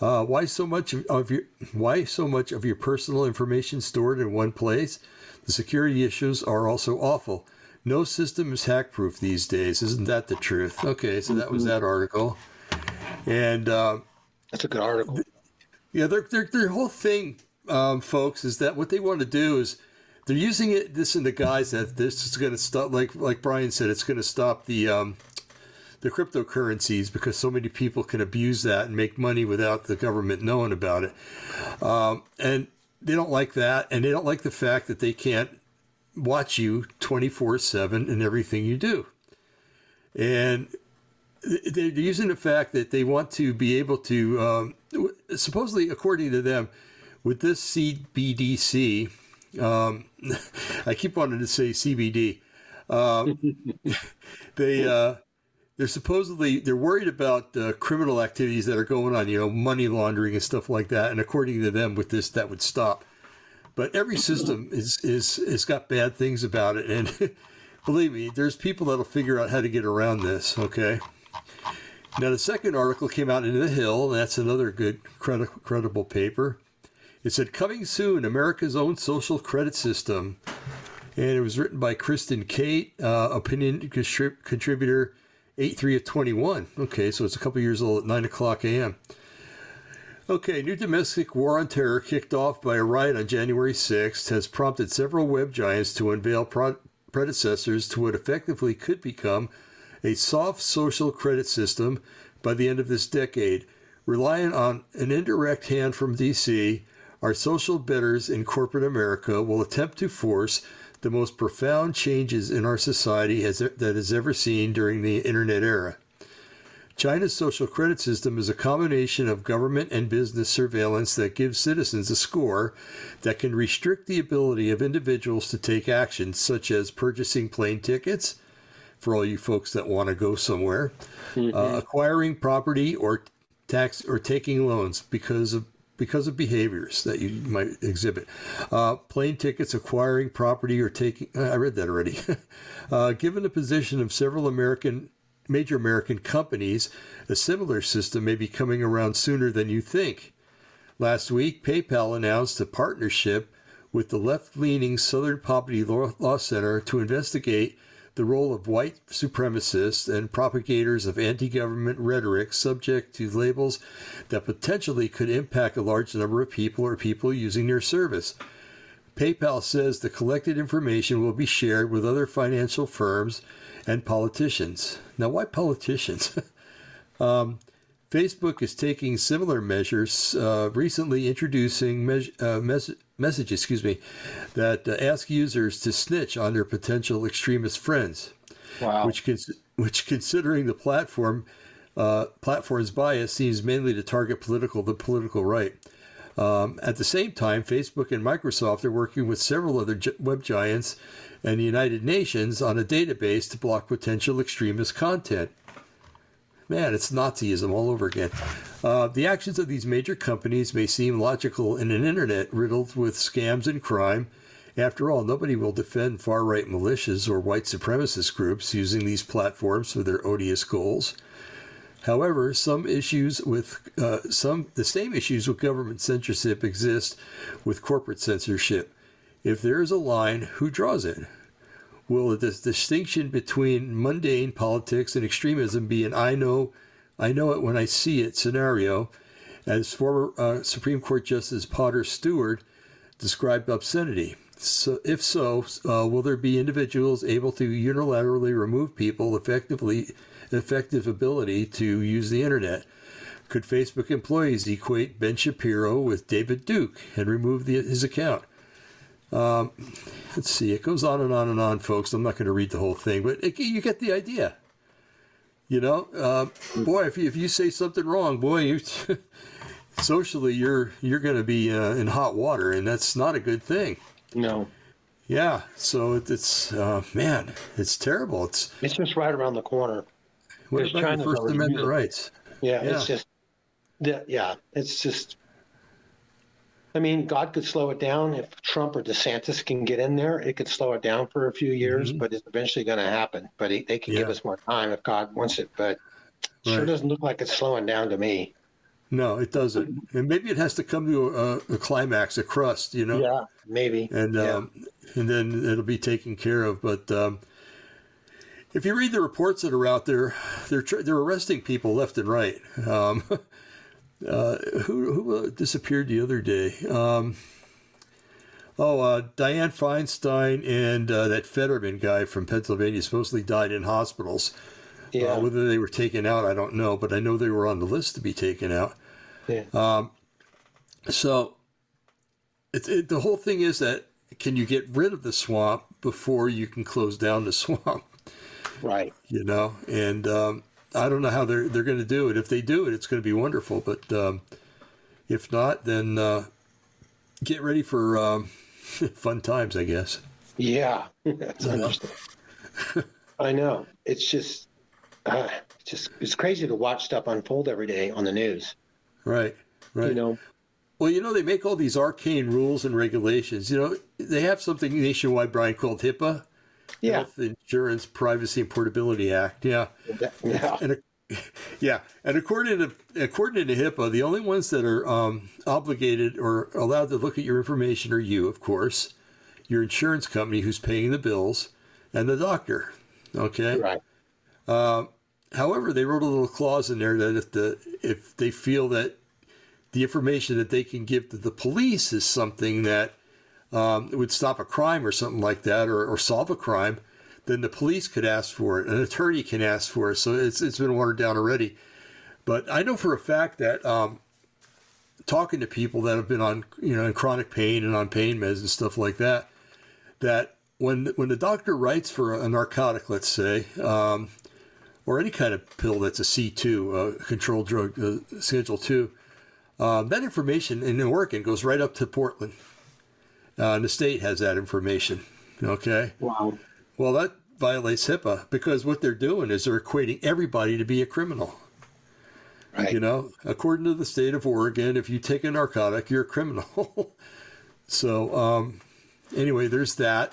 Uh, why so much of your Why so much of your personal information stored in one place? The security issues are also awful. No system is hack proof these days. Isn't that the truth? Okay, so that was that article, and uh, that's a good article. Yeah, their their their whole thing um, folks, is that what they want to do is they're using it this in the guise that this is going to stop. Like like Brian said, it's going to stop the um, the cryptocurrencies because so many people can abuse that and make money without the government knowing about it. Um, and they don't like that, and they don't like the fact that they can't watch you twenty four seven in everything you do. And they're using the fact that they want to be able to um, supposedly according to them with this CBDC, um, (laughs) I keep wanting to say CBD. Um, (laughs) they uh, they're supposedly they're worried about uh, criminal activities that are going on, you know, money laundering and stuff like that. And according to them, with this, that would stop. But every system is is has got bad things about it, and (laughs) believe me, there's people that'll figure out how to get around this. Okay. Now the second article came out in the Hill, and that's another good credi- credible paper. It said, Coming soon, America's own social credit system. And it was written by Kristin Tate, uh, opinion contrib- contributor 8 3 of 21. Okay, so it's a couple years old at 9 o'clock a.m. Okay, new domestic war on terror kicked off by a riot on January 6th has prompted several web giants to unveil pro- predecessors to what effectively could become a soft social credit system by the end of this decade, relying on an indirect hand from DC our social bidders in corporate America will attempt to force the most profound changes in our society has, that has ever seen during the internet era. China's social credit system is a combination of government and business surveillance that gives citizens a score that can restrict the ability of individuals to take actions such as purchasing plane tickets, for all you folks that want to go somewhere, mm-hmm. uh, acquiring property or tax or taking loans because of because of behaviors that you might exhibit. Uh, plane tickets, acquiring property, or taking. I read that already. (laughs) uh, given the position of several American major American companies, a similar system may be coming around sooner than you think. Last week, PayPal announced a partnership with the left leaning Southern Poverty Law Center to investigate the role of white supremacists and propagators of anti government rhetoric subject to labels that potentially could impact a large number of people or people using their service. PayPal says the collected information will be shared with other financial firms and politicians. Now, why politicians? (laughs) um, Facebook is taking similar measures, uh, recently introducing me- uh, mes- message, excuse me, that uh, ask users to snitch on their potential extremist friends. Wow. Which, cons- which considering the platform uh, platform's bias seems mainly to target political the political right. Um, at the same time, Facebook and Microsoft are working with several other gi- web giants and the United Nations on a database to block potential extremist content. Man, it's Nazism all over again. Uh, the actions of these major companies may seem logical in an internet riddled with scams and crime. After all, nobody will defend far right militias or white supremacist groups using these platforms for their odious goals. However, some issues with uh, some the same issues with government censorship exist with corporate censorship. If there is a line, who draws it? Will the distinction between mundane politics and extremism be an I know, I know it when I see it scenario, as former uh, Supreme Court Justice Potter Stewart described obscenity. so if so, uh, will there be individuals able to unilaterally remove people effectively, effective ability to use the internet? Could Facebook employees equate Ben Shapiro with David Duke and remove the, his account? Um, let's see. It goes on and on and on, folks. I'm not going to read the whole thing, but it, you get the idea. You know, uh, boy, if you, if you say something wrong, boy, you (laughs) socially you're you're going to be uh, in hot water, and that's not a good thing. No. Yeah. So it, it's uh, man, it's terrible. It's it's just right around the corner. What There's about China's First Amendment rights? Yeah, yeah, it's just yeah, it's just I mean, God could slow it down if Trump or DeSantis can get in there. It could slow it down for a few years, mm-hmm. but it's eventually going to happen. But he, they can yeah. give us more time if God wants it. But right. sure doesn't look like it's slowing down to me. No, it doesn't. And maybe it has to come to a, a climax, a crust, you know. Yeah, maybe. And yeah. um, and then it'll be taken care of. But um, if you read the reports that are out there, they're they're arresting people left and right. Um, (laughs) uh, who who uh, disappeared the other day? Um, oh, uh, Dianne Feinstein and uh, that Fetterman guy from Pennsylvania supposedly died in hospitals. Uh, yeah. whether they were taken out, I don't know, but I know they were on the list to be taken out. Yeah. Um, so it, it, the whole thing is that can you get rid of the swamp before you can close down the (laughs) swamp? Right. You know, and um, I don't know how they're they're going to do it. If they do it, it's going to be wonderful. But um, if not, then uh, get ready for um, (laughs) fun times, I guess. Yeah, that's understandable. (laughs) I know. It's just, uh, it's just it's crazy to watch stuff unfold every day on the news. Right. Right. You know. Well, you know they make all these arcane rules and regulations. You know they have something nationwide, Brian, called HIPAA yeah. Health Insurance Privacy and Portability Act. Yeah. Yeah. And, (laughs) yeah, and according to according to HIPAA, the only ones that are um, obligated or allowed to look at your information are you, of course, your insurance company who's paying the bills, and the doctor. Okay. Right. Uh, however, they wrote a little clause in there that if the if they feel that the information that they can give to the police is something that um, would stop a crime or something like that, or, or solve a crime, then the police could ask for it. An attorney can ask for it. So it's it's been watered down already. But I know for a fact that um, talking to people that have been on you know in chronic pain and on pain meds and stuff like that, that when when the doctor writes for a narcotic, let's say, um, or any kind of pill that's a C two, a controlled drug, uh, Schedule two, um, that information in Oregon goes right up to Portland. Uh, and the state has that information. Okay. Wow. Well, that violates HIPAA because what they're doing is they're equating everybody to be a criminal. Right. You know, according to the state of Oregon, if you take a narcotic, you're a criminal. (laughs) so, um, anyway, there's that.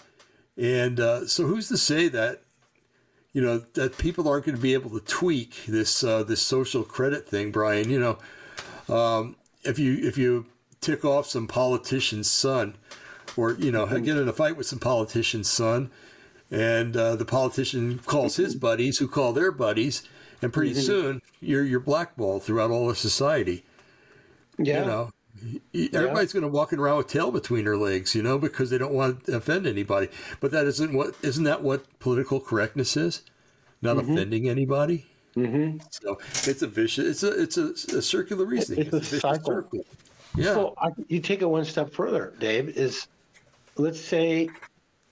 And uh, so, who's to say that you know that people aren't going to be able to tweak this uh, this social credit thing, Brian? You know, um, if you if you tick off some politician's son, or you know get in a fight with some politician's son, and uh, the politician calls his buddies, who call their buddies, and pretty mm-hmm. soon you're you're blackballed throughout all of society. Yeah. You know, everybody's yeah. going to walk around with tail between their legs, you know, because they don't want to offend anybody. But that isn't what isn't that what political correctness is? Not mm-hmm. offending anybody. Mm-hmm. So it's a vicious. It's a it's a, a circular reasoning. It's, it's a, a cycle. Circle. Yeah. So I, you take it one step further, Dave. Is let's say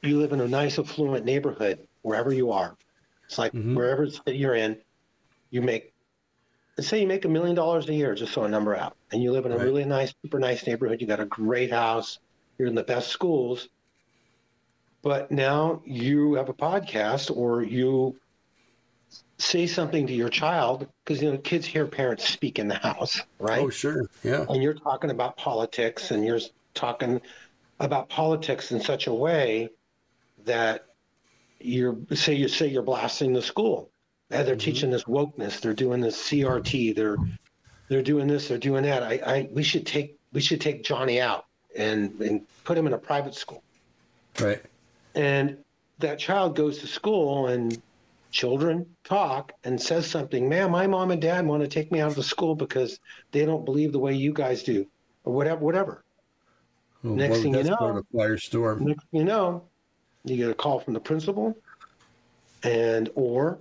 you live in a nice affluent neighborhood wherever you are. It's like mm-hmm. wherever you're in, you make let's say you make a million dollars a year, just throw a number out, and you live in a right. really nice, super nice neighborhood. You got a great house. You're in the best schools. But now you have a podcast, or you say something to your child because you know kids hear parents speak in the house, right? Oh, sure, yeah. And you're talking about politics, and you're talking about politics in such a way that you're say you say you're blasting the school. They're mm-hmm. teaching this wokeness. They're doing this CRT. They're they're doing this. They're doing that. I, I we should take we should take Johnny out and and put him in a private school. Right. And that child goes to school and children talk and says something, man, my mom and dad want to take me out of the school because they don't believe the way you guys do, or whatever, whatever. Well, Next well, thing you know- a firestorm. Next thing you know, you get a call from the principal, and or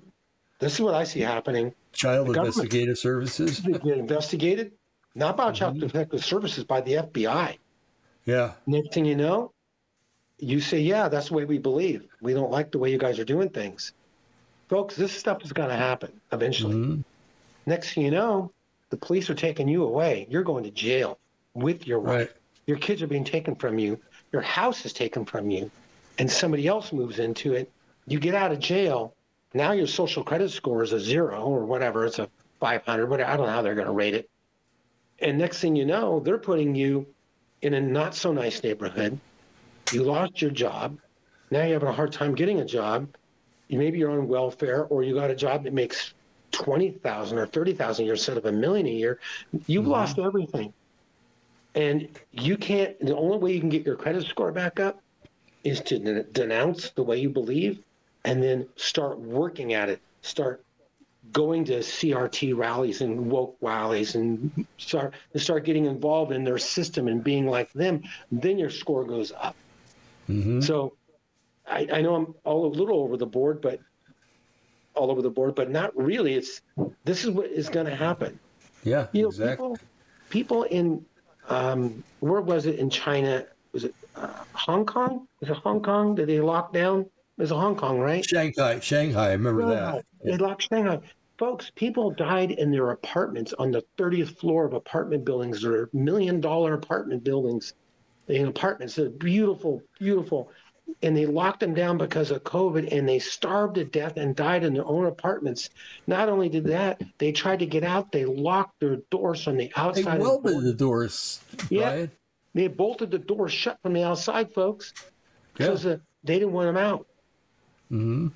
this is what I see happening. Child the Investigative Services. (laughs) Get investigated, not by Child Protective Services, by the FBI. Yeah. Next thing you know, you say, "Yeah, that's the way we believe. We don't like the way you guys are doing things." Folks, this stuff is going to happen eventually. Mhm. Next thing you know, the police are taking you away. You're going to jail with your wife. Right. Your kids are being taken from you. Your house is taken from you, and somebody else moves into it. You get out of jail. Now your social credit score is a zero or whatever. It's a 500. Whatever. I don't know how they're going to rate it. And next thing you know, they're putting you in a not so nice neighborhood. You lost your job. Now you're having a hard time getting a job. You maybe you're on welfare, or you got a job that makes twenty thousand or thirty thousand a year instead of a million a year. You've mm-hmm. lost everything, and you can't. The only way you can get your credit score back up is to den- denounce the way you believe, and then start working at it. Start going to CRT rallies and woke rallies and start and start getting involved in their system and being like them. Then your score goes up. Mhm. So I, I know I'm all a little over the board, but all over the board, but not really. It's this is what is going to happen. Yeah. You know, exactly. people, people in um, where was it in China? Was it uh, Hong Kong? Was it Hong Kong? Did they lock down? It was Hong Kong, right? Shanghai. Shanghai. I remember No, that. They locked Shanghai. Folks, people died in their apartments on the 30th floor of apartment buildings. They're million dollar apartment buildings in apartments. They're beautiful, beautiful. And they locked them down because of COVID and they starved to death and died in their own apartments. Not only did that, they tried to get out. They locked their doors from the outside. of the welded the doors, Yeah. They bolted the doors shut from the outside, folks, Yeah. because uh, they didn't want them out. hmm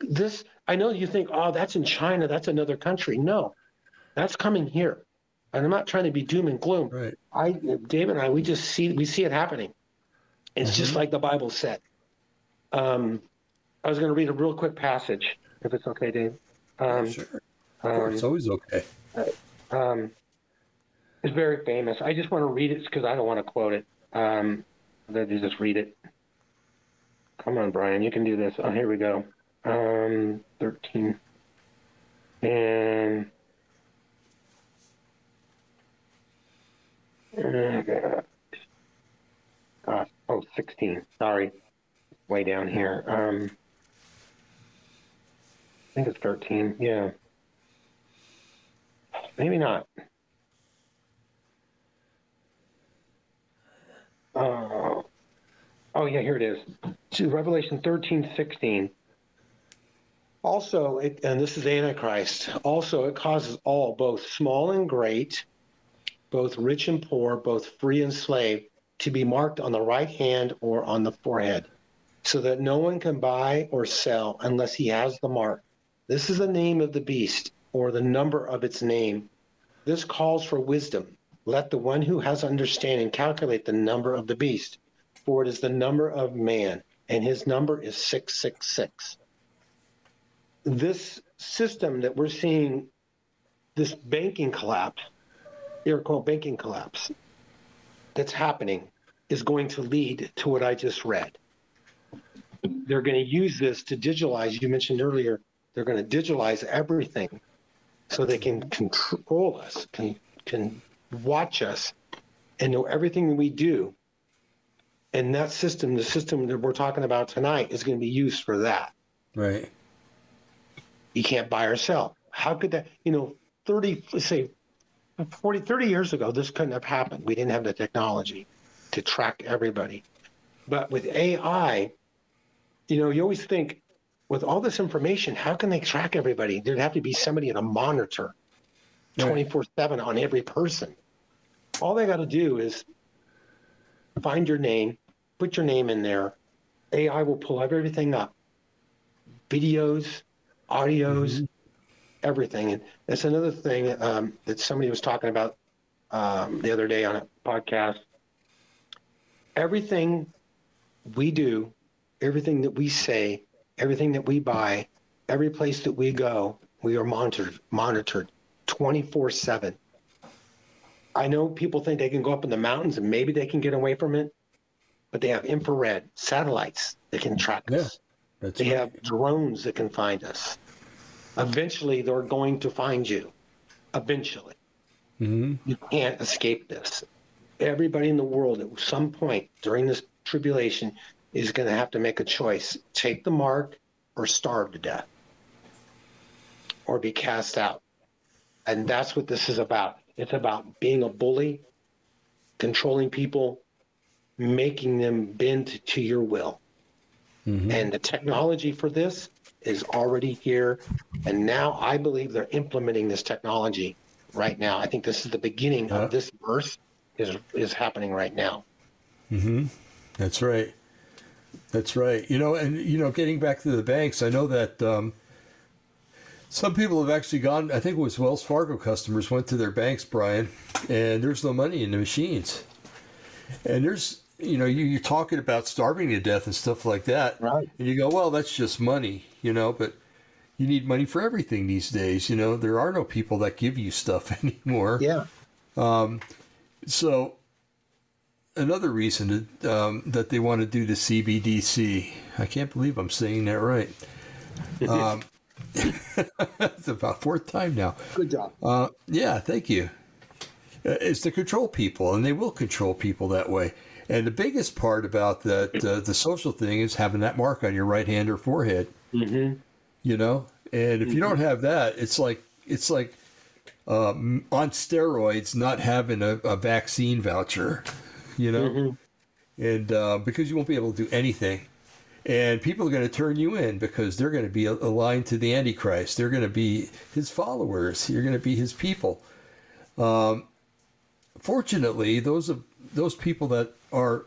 this i know you think oh that's in china that's another country no that's coming here and i'm not trying to be doom and gloom Right. i dave and i we just see we see it happening it's just like the bible said um i was going to read a real quick passage if it's okay dave um, sure. Um, It's always okay. um, it's very famous. I just want to read it because I don't want to quote it. Um, let me just read it. Come on, Brian, you can do this. Oh, here we go. Um, 13. And. Oh, God. Gosh. Oh, 16. Sorry. Way down here. Um, I think it's 13. Yeah. Maybe not. Uh, oh, yeah, here it is. To Revelation 13, 16. Also, it, and this is Antichrist, also it causes all, both small and great, both rich and poor, both free and slave, to be marked on the right hand or on the forehead, so that no one can buy or sell unless he has the mark. This is the name of the beast or the number of its name. This calls for wisdom. Let the one who has understanding calculate the number of the beast, for it is the number of man, and his number is 666. This system that we're seeing, this banking collapse, air quote banking collapse, that's happening, is going to lead to what I just read. They're going to use this to digitalize. You mentioned earlier, they're going to digitalize everything so they can control us, can can watch us, and know everything we do. And that system, the system that we're talking about tonight, is going to be used for that. Right. You can't buy or sell. How could that? You know, thirty, let's say, 40, 30 years ago, this couldn't have happened. We didn't have the technology to track everybody. But with AI, you know, you always think with all this information, how can they track everybody? There'd have to be somebody at a monitor 24 7 on every person. All they got to do is find your name, put your name in there. AI will pull everything up videos, audios, mm-hmm. Everything. And that's another thing um, that somebody was talking about um, the other day on a podcast. Everything we do, everything that we say, everything that we buy, every place that we go, we are monitored, monitored 24 7. I know people think they can go up in the mountains and maybe they can get away from it, but they have infrared satellites that can track Yeah, us. They right. have drones that can find us. Eventually, they're going to find you. Eventually. Mhm. You can't escape this. Everybody in the world at some point during this tribulation is going to have to make a choice take the mark or starve to death or be cast out. And that's what this is about. It's about being a bully, controlling people, making them bend to your will. Mhm. And the technology for this is already here. And now I believe they're implementing this technology right now. I think this is the beginning Yeah. of this birth is is happening right now. Mm-hmm. That's right. That's right. You know, and you know, getting back to the banks, I know that um, some people have actually gone. I think it was Wells Fargo customers went to their banks, Brian, and there's no money in the machines. And there's, you know, you, you're talking about starving to death and stuff like that, Right. And you go, well, that's just money, you know, but you need money for everything these days. You know, there are no people that give you stuff (laughs) anymore. Yeah. So, another reason that, um, that they want to do the CBDC, I can't believe I'm saying that right. (laughs) Um, (laughs) it's about fourth time now. Good job. Uh, yeah, thank you. Uh, It's to control people, and they will control people that way. And the biggest part about that, uh, the social thing, is having that mark on your right hand or forehead. Hmm You know, and if you don't have that, it's like it's like um, on steroids, not having a, a vaccine voucher. You know, and uh, because you won't be able to do anything, and people are going to turn you in because they're going to be aligned to the Antichrist. They're going to be his followers. You're going to be his people. Um, fortunately, those of those people that are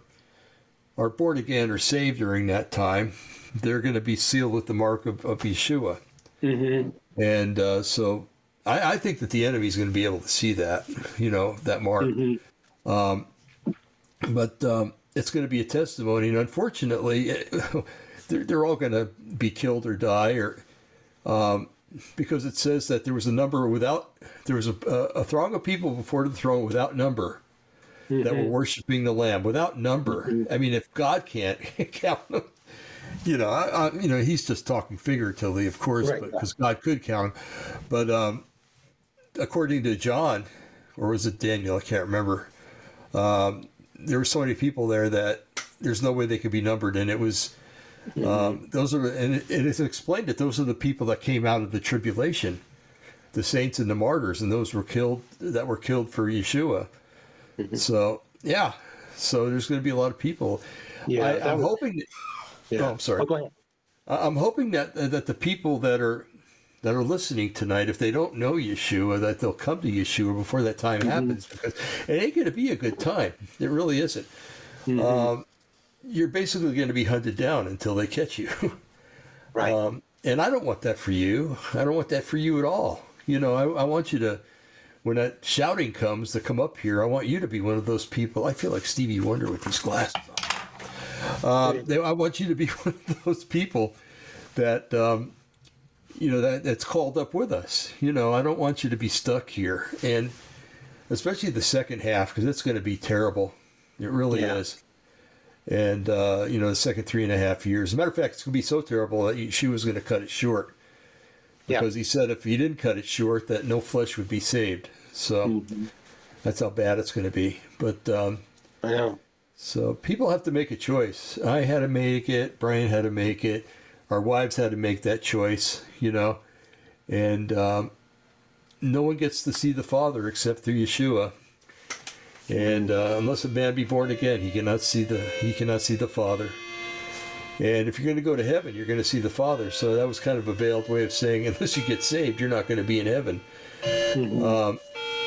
are born again or saved during that time, they're going to be sealed with the mark of, of Yeshua. hmm And uh, so I, I think that the enemy is going to be able to see that, you know, that mark. Um, but um, it's going to be a testimony. And unfortunately, (laughs) they're, they're all going to be killed or die or um, because it says that there was a number without, there was a, a throng of people before the throne without number that were worshiping the Lamb without number. I mean, if God can't (laughs) count them, you know, I, I, you know, he's just talking figuratively, of course, Right. because God could count. But um, according to John, or was it Daniel? I can't remember. Um, there were so many people there that there's no way they could be numbered, and it was um, those are, and it, it is explained that those are the people that came out of the tribulation, the saints and the martyrs, and those were killed that were killed for Yeshua. So yeah, so there's going to be a lot of people. Yeah, I, I'm was- hoping. That, Yeah. Oh, I'm sorry. Oh, go ahead. I'm hoping that that the people that are that are listening tonight, if they don't know Yeshua, that they'll come to Yeshua before that time Mm-hmm. happens, because it ain't going to be a good time. It really isn't. Mm-hmm. Um, you're basically going to be hunted down until they catch you. (laughs) Right. Um, and I don't want that for you. I don't want that for you at all. You know, I, I want you to, when that shouting comes to come up here, I want you to be one of those people. I feel like Stevie Wonder with these glasses they, I want you to be (laughs) one of those people that, um, you know, that, that's called up with us. You know, I don't want you to be stuck here. And especially the second half, because it's going to be terrible. It really Yeah. is and uh, you know the second three and a half years. As a matter of fact, it's going to be so terrible that she was going to cut it short Yeah. because he said if he didn't cut it short, that no flesh would be saved. So Mm-hmm. that's how bad it's going to be. But um, I know. So people have to make a choice. I had to make it. Brian had to make it. Our wives had to make that choice. You know, and um, no one gets to see the Father except through Yeshua. And uh, unless a man be born again, he cannot see the he cannot see the Father. And if you're going to go to heaven, you're going to see the Father. So that was kind of a veiled way of saying, (laughs) unless you get saved, you're not going to be in heaven. Um,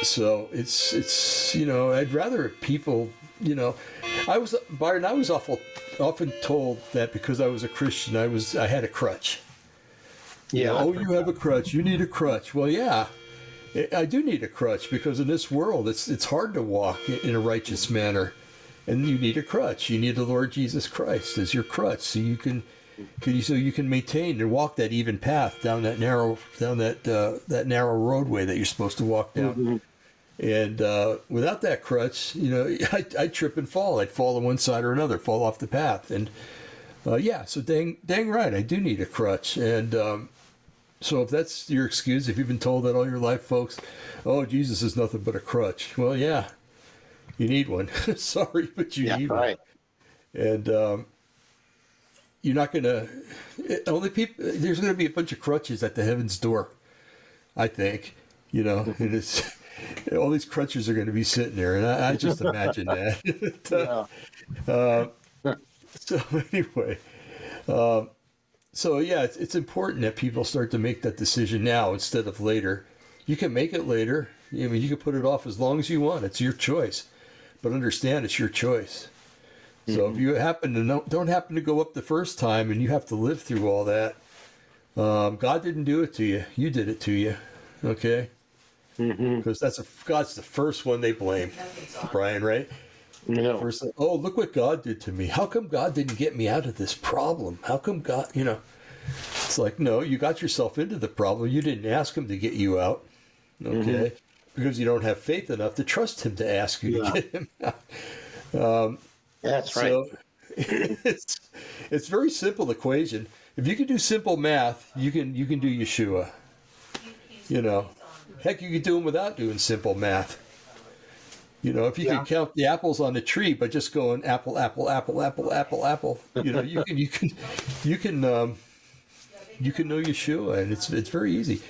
so it's it's you know I'd rather people you know I was Brian I was awful often told that because I was a Christian I was I had a crutch. Yeah. Oh, you have a crutch. You need a crutch. Well, yeah, I- do need a crutch because in this world, it's it's hard to walk in a righteous manner, and you need a crutch. You need the Lord Jesus Christ as your crutch, so you can, can you, so you can maintain and walk that even path down that narrow down that uh, that narrow roadway that you're supposed to walk down. And uh, without that crutch, you know, (laughs) I, I'd trip and fall. I'd fall on one side or another, fall off the path. And uh, yeah, so dang, dang right, I do need a crutch. And um, so if that's your excuse, if you've been told that all your life, folks, oh, Jesus is nothing but a crutch. Well, yeah, you need one. (laughs) Sorry, but you Yeah, need right. one. And um, you're not going to, only people, there's going to be a bunch of crutches at the heaven's door, I think, you know, and it's, (laughs) all these crutches are going to be sitting there. And I, I just imagine that. (laughs) Yeah. So (laughs) anyway, um, so yeah, it's, it's important that people start to make that decision now instead of later. You can make it later. I mean, you can put it off as long as you want. It's your choice, but understand it's your choice. So if you happen to know, don't happen to go up the first time and you have to live through all that, um, God didn't do it to you. You did it to you. Okay. Mm-hmm. Because that's a God's the first one they blame, Brian. Right? No. First, oh, look what God did to me. How come God didn't get me out of this problem? How come God, you know? It's like, no, you got yourself into the problem. You didn't ask Him to get you out, okay? Mm-hmm. Because you don't have faith enough to trust Him to ask you Yeah. to get Him out. Um, that's right. So (laughs) it's it's very simple equation. If you can do simple math, you can you can do Yeshua. You know, heck, you could do them without doing simple math. You know, if you Yeah. can count the apples on the tree by just going apple, apple, apple, apple, apple, apple, you know, you can you can you can um, you can know Yeshua, and it's it's very easy.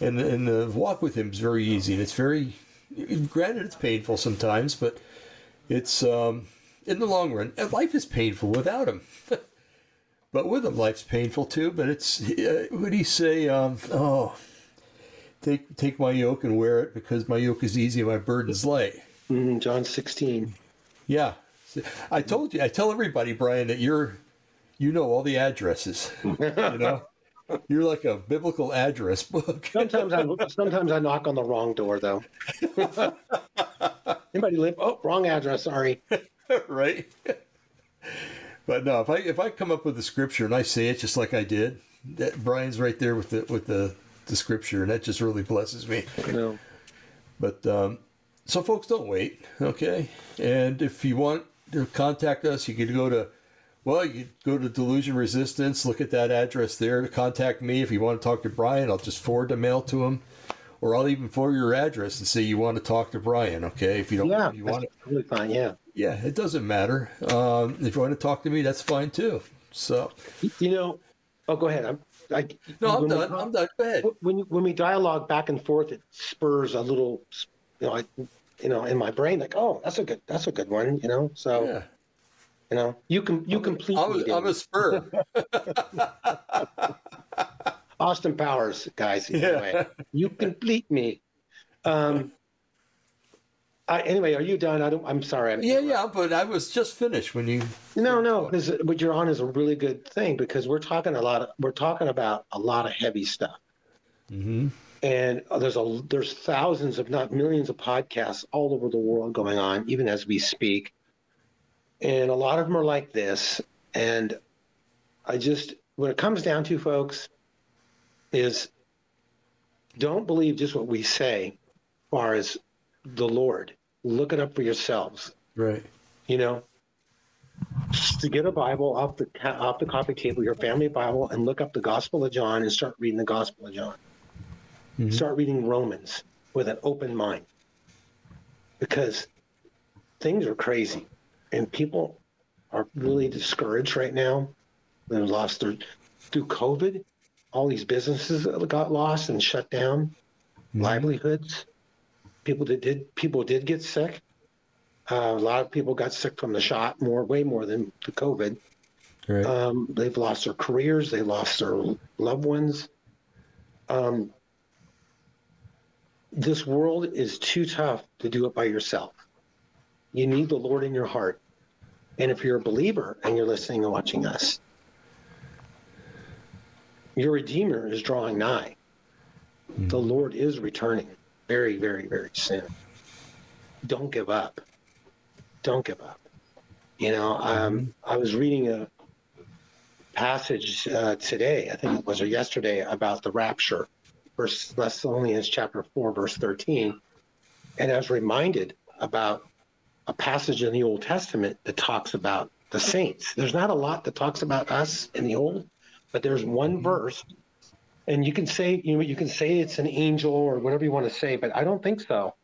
And and the walk with him is very easy, and it's very granted it's painful sometimes, but it's um, in the long run. and Life is painful without him, (laughs) but with him, life's painful too. But it's uh, what do you say? Um, oh, take take my yoke and wear it because my yoke is easy and my burden's light. Mhm, John 16. Yeah, I told you. I tell everybody, Brian, that you're you know all the addresses. You know, (laughs) you're like a biblical address book. Sometimes I sometimes I knock on the wrong door though. (laughs) Anybody live? Oh, wrong address. Sorry. (laughs) right? But no, if I if I come up with the scripture and I say it just like I did, that Brian's right there with the with the, the scripture, and that just really (laughs) blesses me. No. But um, so folks, don't wait, okay? And if you want to contact us, you could go to well, you go to Delusion Resistance, look at that address there to contact me. If you want to talk to Brian, I'll just forward the mail to him. Or I'll even forward your address and say you want to talk to Brian, okay? If you don't, Yeah, you want that's really fine. Yeah. yeah, it doesn't matter. Um, if you want to talk to me, that's fine too. So, You know. Oh, go ahead. I'm. I, no, I'm when we- done. I'm done. Go ahead. When when we dialogue back and forth, it spurs a little. You know, I, you know, in my brain, like, oh, that's a good, that's a good one. You know, so Yeah, you know, you can you complete I'm, me. a- I'm a spur. (laughs) (laughs) Austin Powers, guys. Yeah. Anyway, you complete me. Um. I, anyway, are you done? I don't. I'm sorry. I'm yeah, yeah. But I was just finished when you. No, no, because what you're on is a really good thing because we're talking a lot. Of, we're talking about a lot of heavy stuff, hmm and there's a there's thousands, if not millions, of podcasts all over the world going on, even as we speak, and a lot of them are like this. And I just, when it comes down to folks, is don't believe just what we say, as far as the Lord. Look it up for yourselves Right. you know, to get a Bible off the off the coffee table, your family Bible, and look up the Gospel of John and start reading the Gospel of John. Mhm. Start reading Romans with an open mind, because things are crazy, and people are really discouraged right now. They've lost their through COVID. All these businesses got lost and shut down, livelihoods. People that did people did get sick. Uh, a lot of people got sick from the shot, more, way more than the COVID. Right. Um, they've lost their careers, they lost their loved ones. Um, this world is too tough to do it by yourself. You need the Lord in your heart. And if you're a believer and you're listening and watching us, your Redeemer is drawing nigh. The Lord is returning very, very, very soon. Don't give up. Don't give up. You know, um, I was reading a passage uh, today, I think it was or yesterday, about the rapture, First Thessalonians chapter four, verse thirteen, And I was reminded about a passage in the Old Testament that talks about the saints. There's not a lot that talks about us in the Old, but there's one mm-hmm. verse, and you can say you know you can say it's an angel or whatever you want to say, but I don't think so.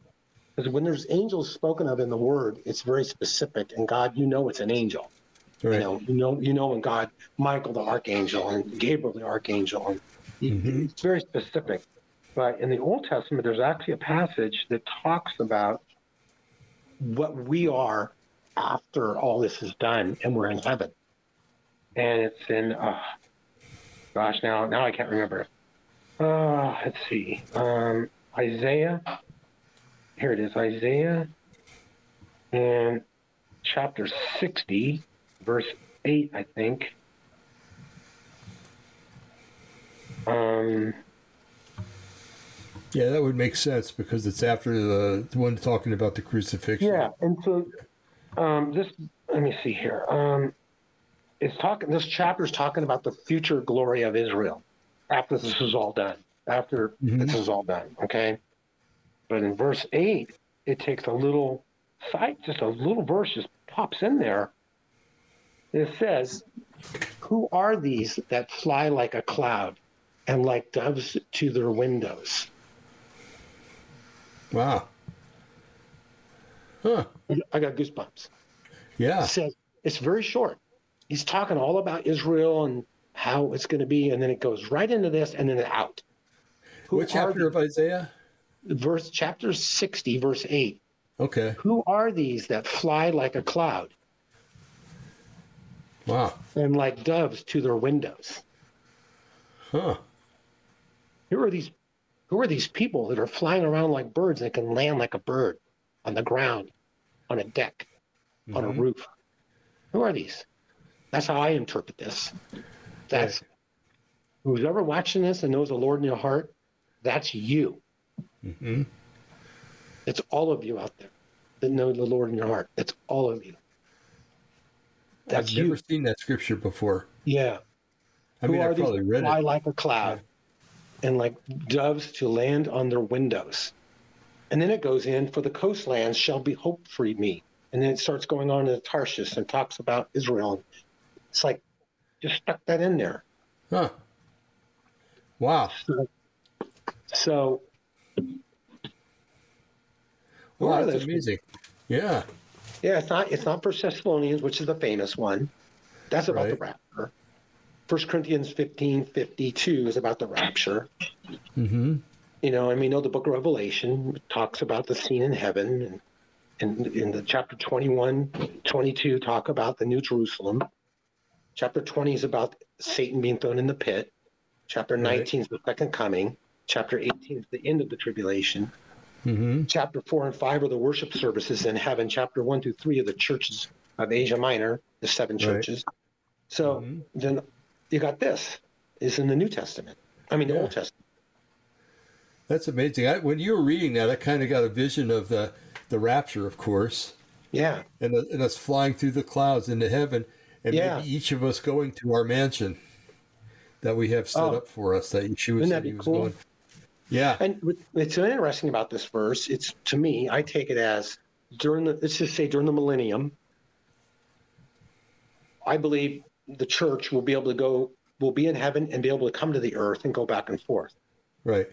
Because when there's angels spoken of in the Word, it's very specific, and God, you know, it's an angel. Right. You know, you know, you know, when God, Michael the archangel and Gabriel the archangel, and mm-hmm. it's very specific. But in the Old Testament, there's actually a passage that talks about what we are after all this is done and we're in heaven. And it's in, uh, gosh, now now I can't remember. Uh, let's see. Um, Isaiah. Here it is, Isaiah, and chapter 60, verse 8, I think. Um, yeah, that would make sense because it's after the, the one talking about the crucifixion. Yeah, and so um, this. Let me see here. Um, it's talking. This chapter is talking about the future glory of Israel after this is all done. After mm-hmm. this is all done, okay. But in verse eight, it takes a little side, just a little verse, just pops in there. It says, "Who are these that fly like a cloud, and like doves to their windows?" Wow. Huh. I got goosebumps. Yeah. It says, it's very short. He's talking all about Israel and how it's going to be, and then it goes right into this and then out. Who what chapter of Isaiah? Verse chapter 60, verse 8. Okay. Who are these that fly like a cloud? Wow. And like doves to their windows. Huh. Who are these who are these people that are flying around like birds and can land like a bird on the ground, on a deck, mm-hmm. on a mm-hmm. roof? Who are these? That's how I interpret this. That's who's ever watching this and knows the Lord in your heart, that's you. Mm-hmm. It's all of you out there that know the Lord in your heart. It's all of you. That's I've never seen that scripture before. Yeah. I mean, I probably read fly it. like a cloud. Yeah and like doves to land on their windows. And then it goes in for the coastlands shall be hope free me. And then it starts going on to Tarshish and talks about Israel. It's like just stuck that in there. Huh. Wow. So, so that's amazing. Yeah. Yeah, it's not it's not for Thessalonians, which is the famous one. That's about right. the rapture. First Corinthians 15, 52 is about the rapture. Mm-hmm. You know, and we know the book of Revelation talks about the scene in heaven. And, and in the chapter 21, 22 talk about the New Jerusalem. Chapter 20 is about Satan being thrown in the pit. Chapter 19 right. is the second coming. Chapter 18 is the end of the tribulation. Mm-hmm. Chapter 4 and 5 are the worship services in heaven. Chapter 1 through 3 are the churches of Asia Minor, the seven churches. Right. So mm-hmm. then you got this is in the New Testament. I mean, the Old Testament. That's amazing. I, when you were reading that, I kind of got a vision of the the rapture, of course. Yeah. And, and us flying through the clouds into heaven, and yeah. maybe each of us going to our mansion that we have set oh. up for us. That Yeshua said he was cool? going. Yeah. And it's interesting about this verse, it's to me, I take it as during the let's just say during the millennium. I believe the church will be able to go, will be in heaven and be able to come to the earth and go back and forth. Right.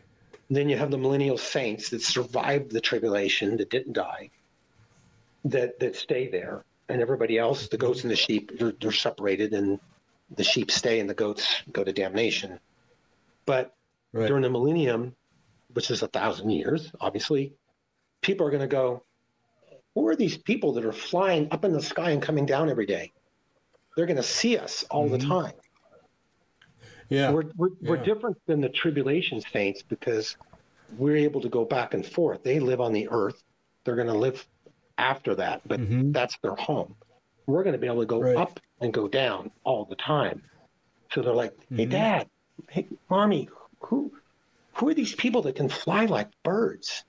And then you have the millennial saints that survived the tribulation, that didn't die, that that stay there, and everybody else, the goats and the sheep, they're, they're separated, and the sheep stay, and the goats go to damnation. But right. during the millennium, which is a thousand years, obviously, people are going to go, who are these people that are flying up in the sky and coming down every day? they're going to see us all mm-hmm. the time. Yeah. We're, we're, yeah. we're different than the tribulation saints because we're able to go back and forth. They live on the earth. They're going to live after that, but mm-hmm. that's their home. We're going to be able to go right. up and go down all the time. So they're like, "Hey, mm-hmm. Dad, hey, Mommy, who, who are these people that can fly like birds?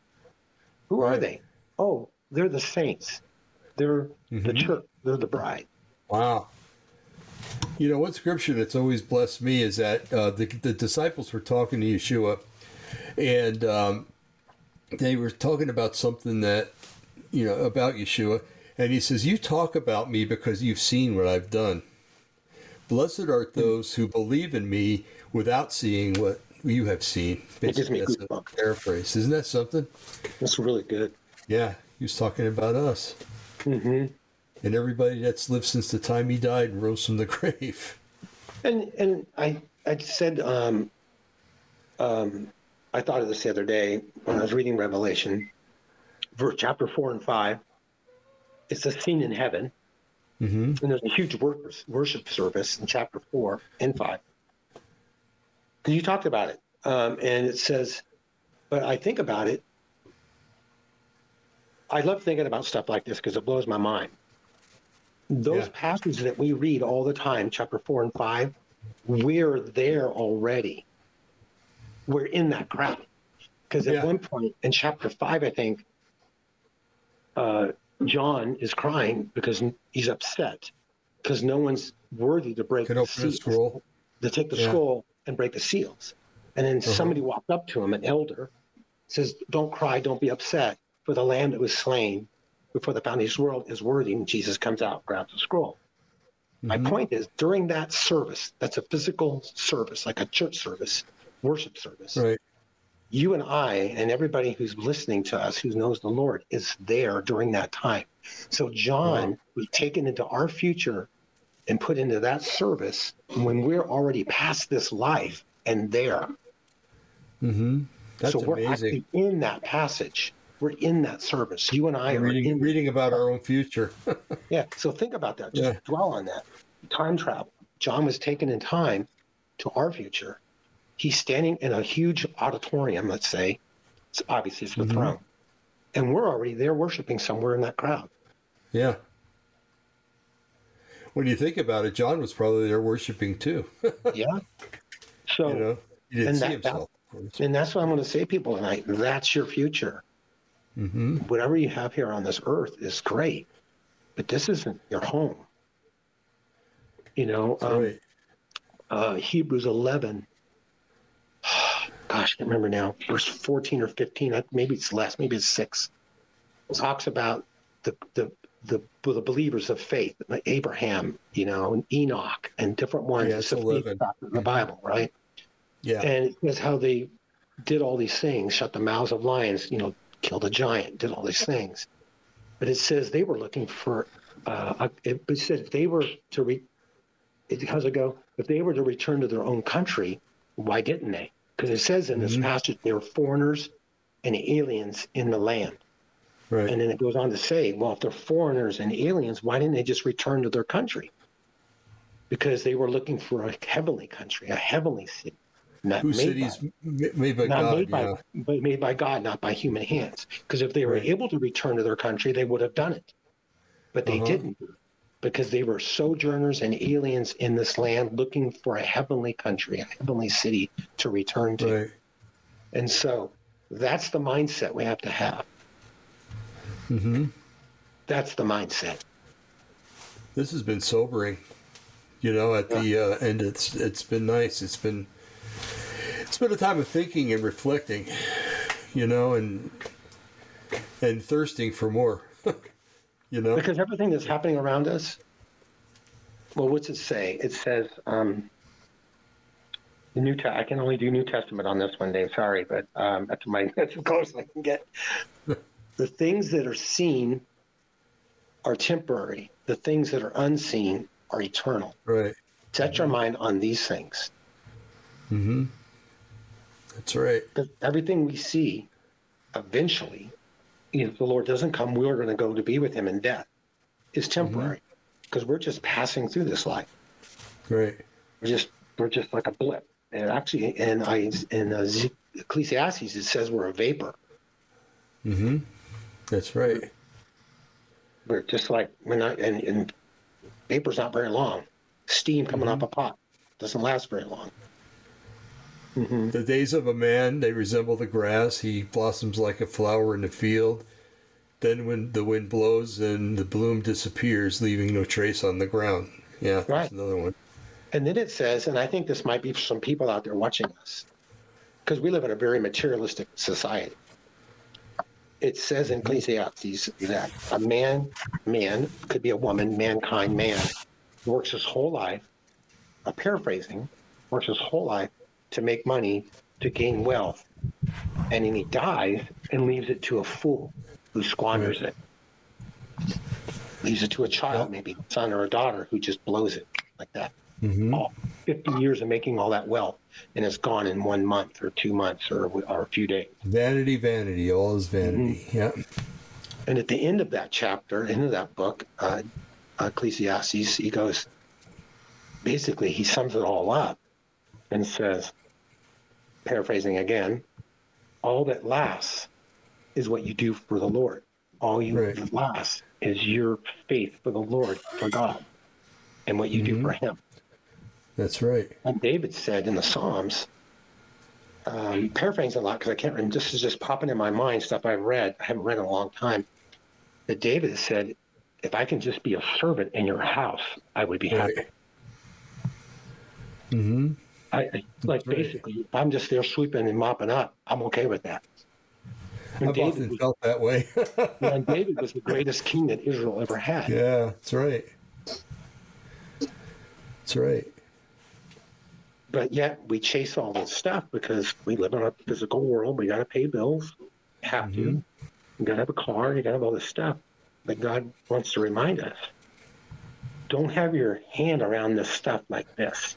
Who right. are they? Oh, they're the saints. They're the mm-hmm. church. They're the bride. Wow. You know, one scripture that's always blessed me is that uh, the, the disciples were talking to Yeshua, and um, they were talking about something that you know about Yeshua, and he says, "You talk about me because you've seen what I've done. Blessed are those who believe in me without seeing what you have seen." It gives me that's a paraphrase. Isn't that something? That's really good. Yeah, he was talking about us hmm and everybody that's lived since the time he died and rose from the (laughs) grave. And and I I said um, um, I thought of this the other day when I was reading Revelation, verse chapter four and five. It's a scene in heaven, hmm and there's a huge worship worship service in chapter four and five. You talked about it, um, and it says, but I think about it. I love thinking about stuff like this because it blows my mind. Those Yeah. passages that we read all the time, chapter four and five, we're there already. We're in that crowd. Because at Yeah. one point in chapter five, I think, uh, John is crying because he's upset because no one's worthy to break the seals, scroll. to take the Yeah. scroll and break the seals. And then Uh-huh. somebody walked up to him, an elder, says, "Don't cry, don't be upset, for the Lamb that was slain before the foundation of the world is worthy." And Jesus comes out, grabs the scroll. My Mhm. point is, during that service, that's a physical service, like a church service, worship service Right. You and I and everybody who's listening to us who knows the Lord is there during that time. So John was taken into our future and put into that service when we're already past this life and there. hmm That's so we're amazing. actually in that passage. We're in that service. You and I are reading in reading about our own future. (laughs) Yeah. So think about that. Just Yeah. dwell on that. Time travel. John was taken in time to our future. He's standing in a huge auditorium, let's say. It's obviously it's the Mhm. throne. And we're already there worshiping somewhere in that crowd. yeah. When you think about it, John was probably there worshiping too. (laughs) Yeah. So you know, he didn't and see that- himself. Course. and that's what I'm going to say to people tonight. That's your future. hmm Whatever you have here on this earth is great, but this isn't your home. You know, um, right. uh, Hebrews 11. Gosh, I can't remember now. Verse 14 or 15. Maybe it's less. Maybe it's six. It talks about the the the, the believers of faith, like Abraham, you know, and Enoch, and different ones. Yeah, it's It's a faith 11. chapter in the Bible, right? Yeah. And it says how they did all these things, shut the mouths of lions, you know, killed a giant, did all these things. But it says they were looking for. Uh, it, it said if they were to re, it, how's it go? If they were to return to their own country, why didn't they? Because it says in this Mhm. passage they were foreigners and aliens in the land. right. And then it goes on to say, well, if they're foreigners and aliens, why didn't they just return to their country? Because they were looking for a heavenly country, a heavenly city, not Whose made cities by, made by not God? made by, yeah. but made by God, not by human hands. Because if they were Right. able to return to their country, they would have done it, but they Uh-huh. didn't, because they were sojourners and aliens in this land, looking for a heavenly country, a heavenly city to return to. Right. And so, that's the mindset we have to have. hmm That's the mindset. This has been sobering. You know, at the uh, end, it's it's been nice. It's been it's been a time of thinking and reflecting. You know, and and thirsting for more. You know. because everything that's happening around us well what's it say? It says um the new Te- i can only do new testament on this one dave. Sorry but um that's my (laughs) that's as close as i can get. (laughs) The things that are seen are temporary. The things that are unseen are eternal. Right. set your mind on these things. Mm-hmm. That's right. because everything we see eventually if the lord doesn't come we're going to go to be with him in death is temporary because we're just passing through this life Right. we're just we're just like a blip. And actually, in I in Ecclesiastes, it says we're a vapor. Mm-hmm. That's right. We're just like we're not, and, and vapor's not very long. Steam coming off a pot doesn't last very long. Hmm The days of a man, they resemble the grass. He blossoms like a flower in the field. Then, when the wind blows, and the bloom disappears, leaving no trace on the ground. Yeah, that's Right. another one. And then it says, and I think this might be for some people out there watching us, because we live in a very materialistic society. it says in Ecclesiastes that a man, man could be a woman, mankind, man, works his whole life. I'm paraphrasing, works his whole life to make money to gain wealth, and then he dies and leaves it to a fool who squanders it. Leaves it to a child, maybe a son or a daughter, who just blows it like that. Mm-hmm. All 50 years of making all that wealth, and it's gone in one month or two months or, or a few days. Vanity, vanity, all is vanity. Mm-hmm. Yeah. And at the end of that chapter, end of that book, uh, Ecclesiastes, he goes, basically, he sums it all up and says, paraphrasing again, all that lasts is what you do for the Lord. All you Right. lasts is your faith for the Lord, for God, and what you do Mhm. for Him. That's right. And David said in the Psalms, um, paraphrasing a lot because I can't remember, this is just popping in my mind, stuff I've read. I haven't read in a long time. That David said, if I can just be a servant in your house, I would be happy. Right. Mm-hmm. I, I like Right. basically, if I'm just there sweeping and mopping up, I'm okay with that. And I've David, often was, felt that way. and (laughs) David was the greatest king that Israel ever had. yeah, that's right. That's right. But yet we chase all this stuff because we live in a physical world. We got to pay bills. Have to. Mhm. You got to have a car. You got to have all this stuff. But God wants to remind us don't have your hand around this stuff like this.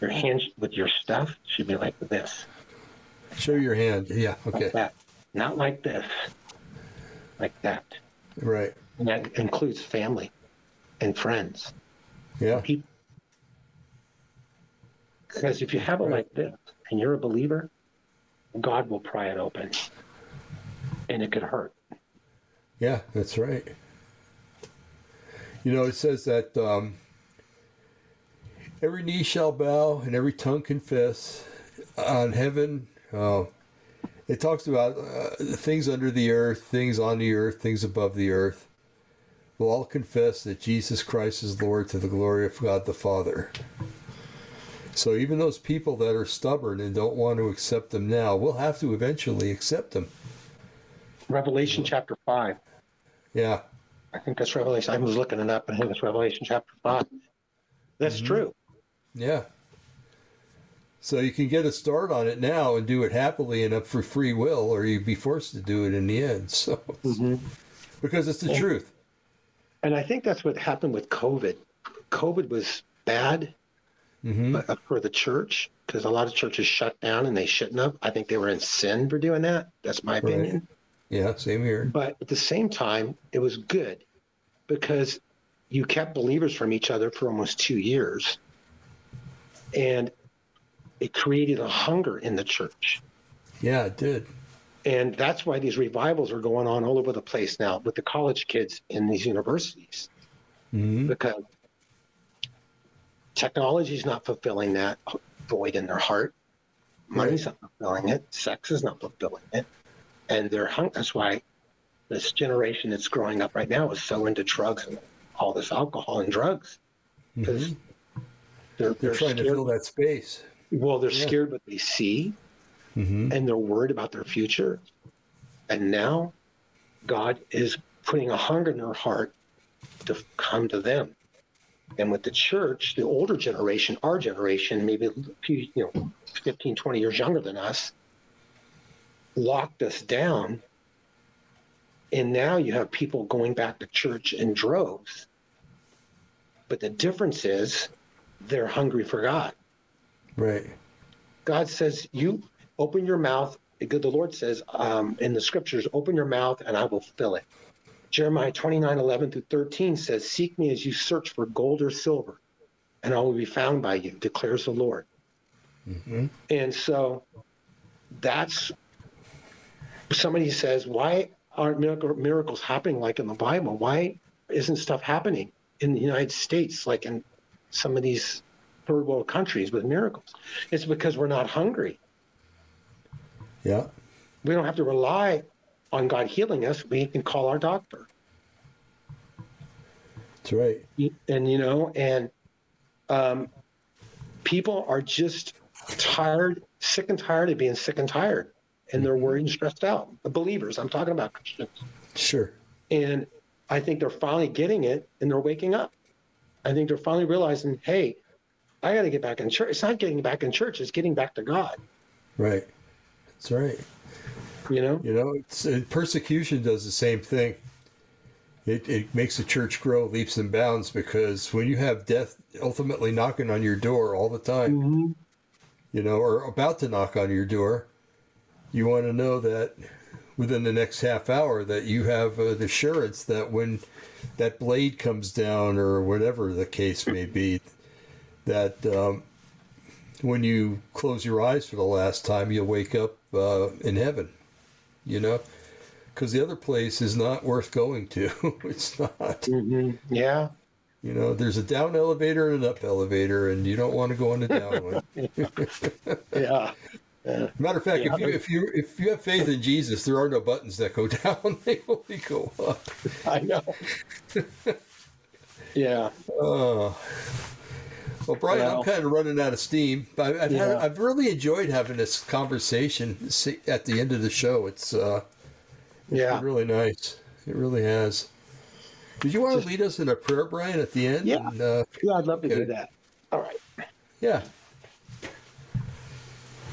Your hand with your stuff should be like this, Show your hand. Yeah. Okay. like. Not like this, like that. Right. And that includes family and friends. Yeah. People. Because if you have it like this and you're a believer, God will pry it open. And it could hurt. Yeah, that's right. You know, it says that um, every knee shall bow and every tongue confess on heaven. Uh, it talks about uh, things under the earth, things on the earth, things above the earth. Will all confess that Jesus Christ is Lord to the glory of God the Father. So even those people that are stubborn and don't want to accept them now we'll have to eventually accept them. Revelation chapter 5. Yeah. I think that's Revelation. I was looking it up. I think it's Revelation chapter 5. That's true. Yeah. So you can get a start on it now and do it happily and up for free will, or you'd be forced to do it in the end. (laughs) So because it's the truth. And I think that's what happened with COVID. COVID was bad hmm uh, for the church because a lot of churches shut down and they shouldn't have. I think they were in sin for doing that. That's my Right. opinion. Yeah, same here. But at the same time, it was good because you kept believers from each other for almost two years. And it created a hunger in the church. Yeah, it did. And that's why these revivals are going on all over the place now with the college kids in these universities hmm because technology is not fulfilling that void in their heart. Money's not fulfilling it. Sex is not fulfilling it. And they're hung. That's why this generation that's growing up right now is so into drugs and all this alcohol and drugs because hmm they're, They're they're trying to fill that space. well, they're Yeah. scared what they see hmm and they're worried about their future. And now God is putting a hunger in their heart to come to them. And with the church, the older generation, our generation, maybe a few, you know, 15, 20 years younger than us, locked us down. And now you have people going back to church in droves. But the difference is they're hungry for God. Right. God says, You open your mouth. The Lord says um, in the scriptures, open your mouth and I will fill it. Jeremiah 29 11 through 13 says, Seek me as you search for gold or silver, and I will be found by you, declares the Lord. hmm And so that's somebody says, Why aren't miracle, miracles happening like in the Bible? Why isn't stuff happening in the United States like in some of these third world countries with miracles? It's because we're not hungry. Yeah. we don't have to rely on God healing us. We can call our doctor. That's right. And, you know, and um, people are just tired, sick and tired of being sick and tired. and they're worried and stressed out. The believers, I'm talking about Christians. Sure. And I think they're finally getting it and they're waking up. I think they're finally realizing, hey, I got to get back in church. It's not getting back in church, it's getting back to God. Right. That's right. You know? You know, it's, uh, persecution does the same thing. It, it makes the church grow leaps and bounds because when you have death ultimately knocking on your door all the time, Mm-hmm. you know, or about to knock on your door, you want to know that within the next half hour that you have uh, the assurance that when that blade comes down or whatever the case may be, that um, when you close your eyes for the last time, you'll wake up uh, in heaven, you know? Because the other place is not worth going to. (laughs) it's not. Mm-hmm. Yeah. You know, there's a down elevator and an up elevator, and you don't want to go on the down one. (laughs) Yeah. Matter of fact, Yeah. if you if you if you have faith in Jesus, there are no buttons that go (laughs) down; they only go up. I know. yeah. Oh. Well, Brian, I'm kind of running out of steam. But I've had, Yeah. I've really enjoyed having this conversation at the end of the show. It's uh, Yeah. been really nice. It really has. Did you want to lead us in a prayer, Brian, at the end? Yeah. And, uh, Yeah, I'd love to Okay. do that. All right. yeah.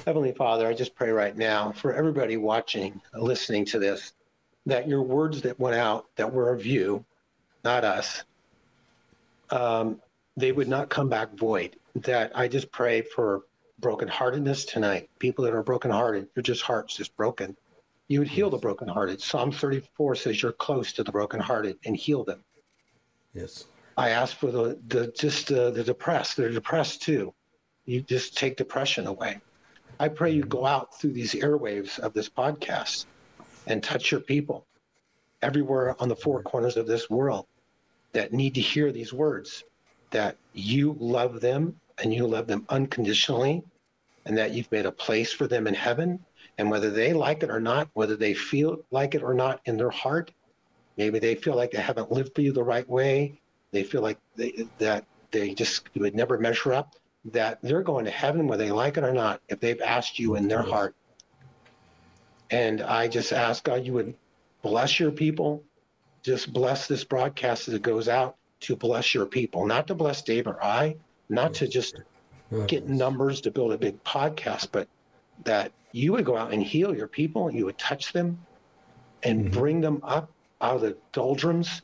Heavenly Father, I just pray right now for everybody watching, listening to this, that your words that went out that were of you, not us, um, they would not come back void. That I just pray for brokenheartedness tonight. People that are brokenhearted, your just hearts just broken. You would heal the brokenhearted. Psalm 34 says you're close to the brokenhearted and heal them. Yes. I ask for the, the just uh, the depressed. They're depressed too. You just take depression away. I pray you go out through these airwaves of this podcast and touch your people everywhere on the four corners of this world that need to hear these words that you love them and you love them unconditionally and that you've made a place for them in heaven. And whether they like it or not, whether they feel like it or not in their heart, maybe they feel like they haven't lived for you the right way, they feel like they, that they just would never measure up, that they're going to heaven whether they like it or not if they've asked you in their heart. And I just ask God, you would bless your people, just bless this broadcast as it goes out to bless your people, not to bless Dave or I, not to just get numbers to build a big podcast, but that you would go out and heal your people, you would touch them and Mhm. bring them up out of the doldrums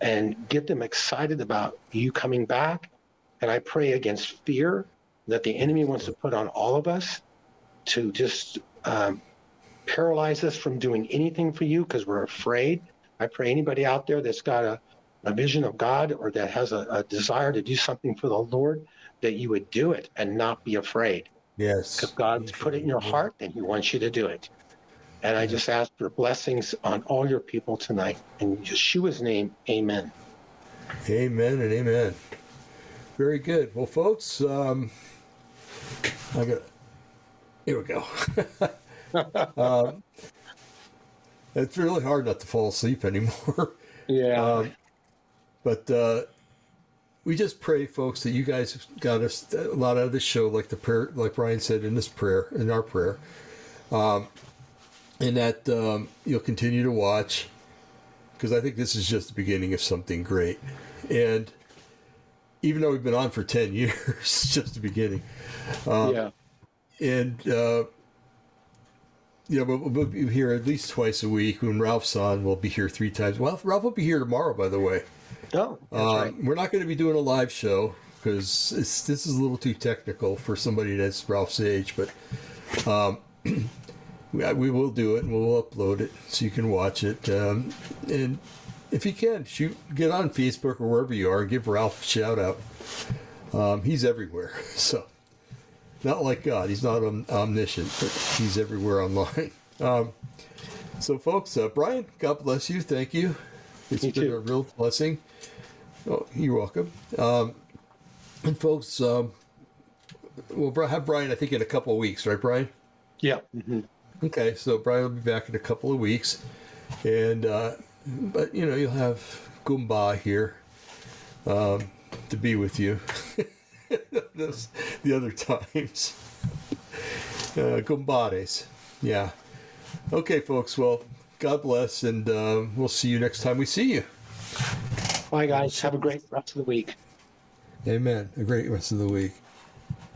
and get them excited about you coming back. And I pray against fear that the enemy wants to put on all of us to just um, paralyze us from doing anything for you because we're afraid. I pray anybody out there that's got a, a vision of God or that has a, a desire to do something for the Lord, that you would do it and not be afraid. Yes. If God's put it in your heart, then He wants you to do it. And I just ask for blessings on all your people tonight. In Yeshua's name, amen. Amen and amen. Very good. Well, folks, um, I got. Here we go. (laughs) um, it's really hard not to fall asleep anymore. (laughs) Yeah. Um, but uh, we just pray, folks, that you guys got us a lot out of this show, like the prayer, like Brian said in this prayer, in our prayer, um, and that um, you'll continue to watch because I think this is just the beginning of something great. And even though we've been on for ten (laughs) years, it's just the beginning. Um, yeah. and uh, you know, we'll, we'll be here at least twice a week. When Ralph's on, we'll be here three times. Well, Ralph will be here tomorrow, by the way. Oh, that's Um, right. We're not going to be doing a live show because this is a little too technical for somebody that's Ralph's age. But um, (clears throat) we, we will do it and we'll upload it so you can watch it. Um, and if you can, shoot, get on Facebook or wherever you are give Ralph a shout out. Um, he's everywhere, (laughs) so not like God. He's not om- omniscient, but he's everywhere online. (laughs) Um, so, folks, uh, Brian, God bless you. Thank you. It's You been too. a real blessing. Oh, you're welcome. Um, and folks, um, we'll have Brian, I think, in a couple of weeks, right, Brian? Yeah. mhm. Okay, so Brian will be back in a couple of weeks, and uh, but you know you'll have Goomba here um, to be with you. (laughs) Those, the other times, uh, Goombades, yeah. Okay, folks. Well, God bless, and uh, we'll see you next time we see you. Bye, guys. Have a great rest of the week. Amen. A great rest of the week.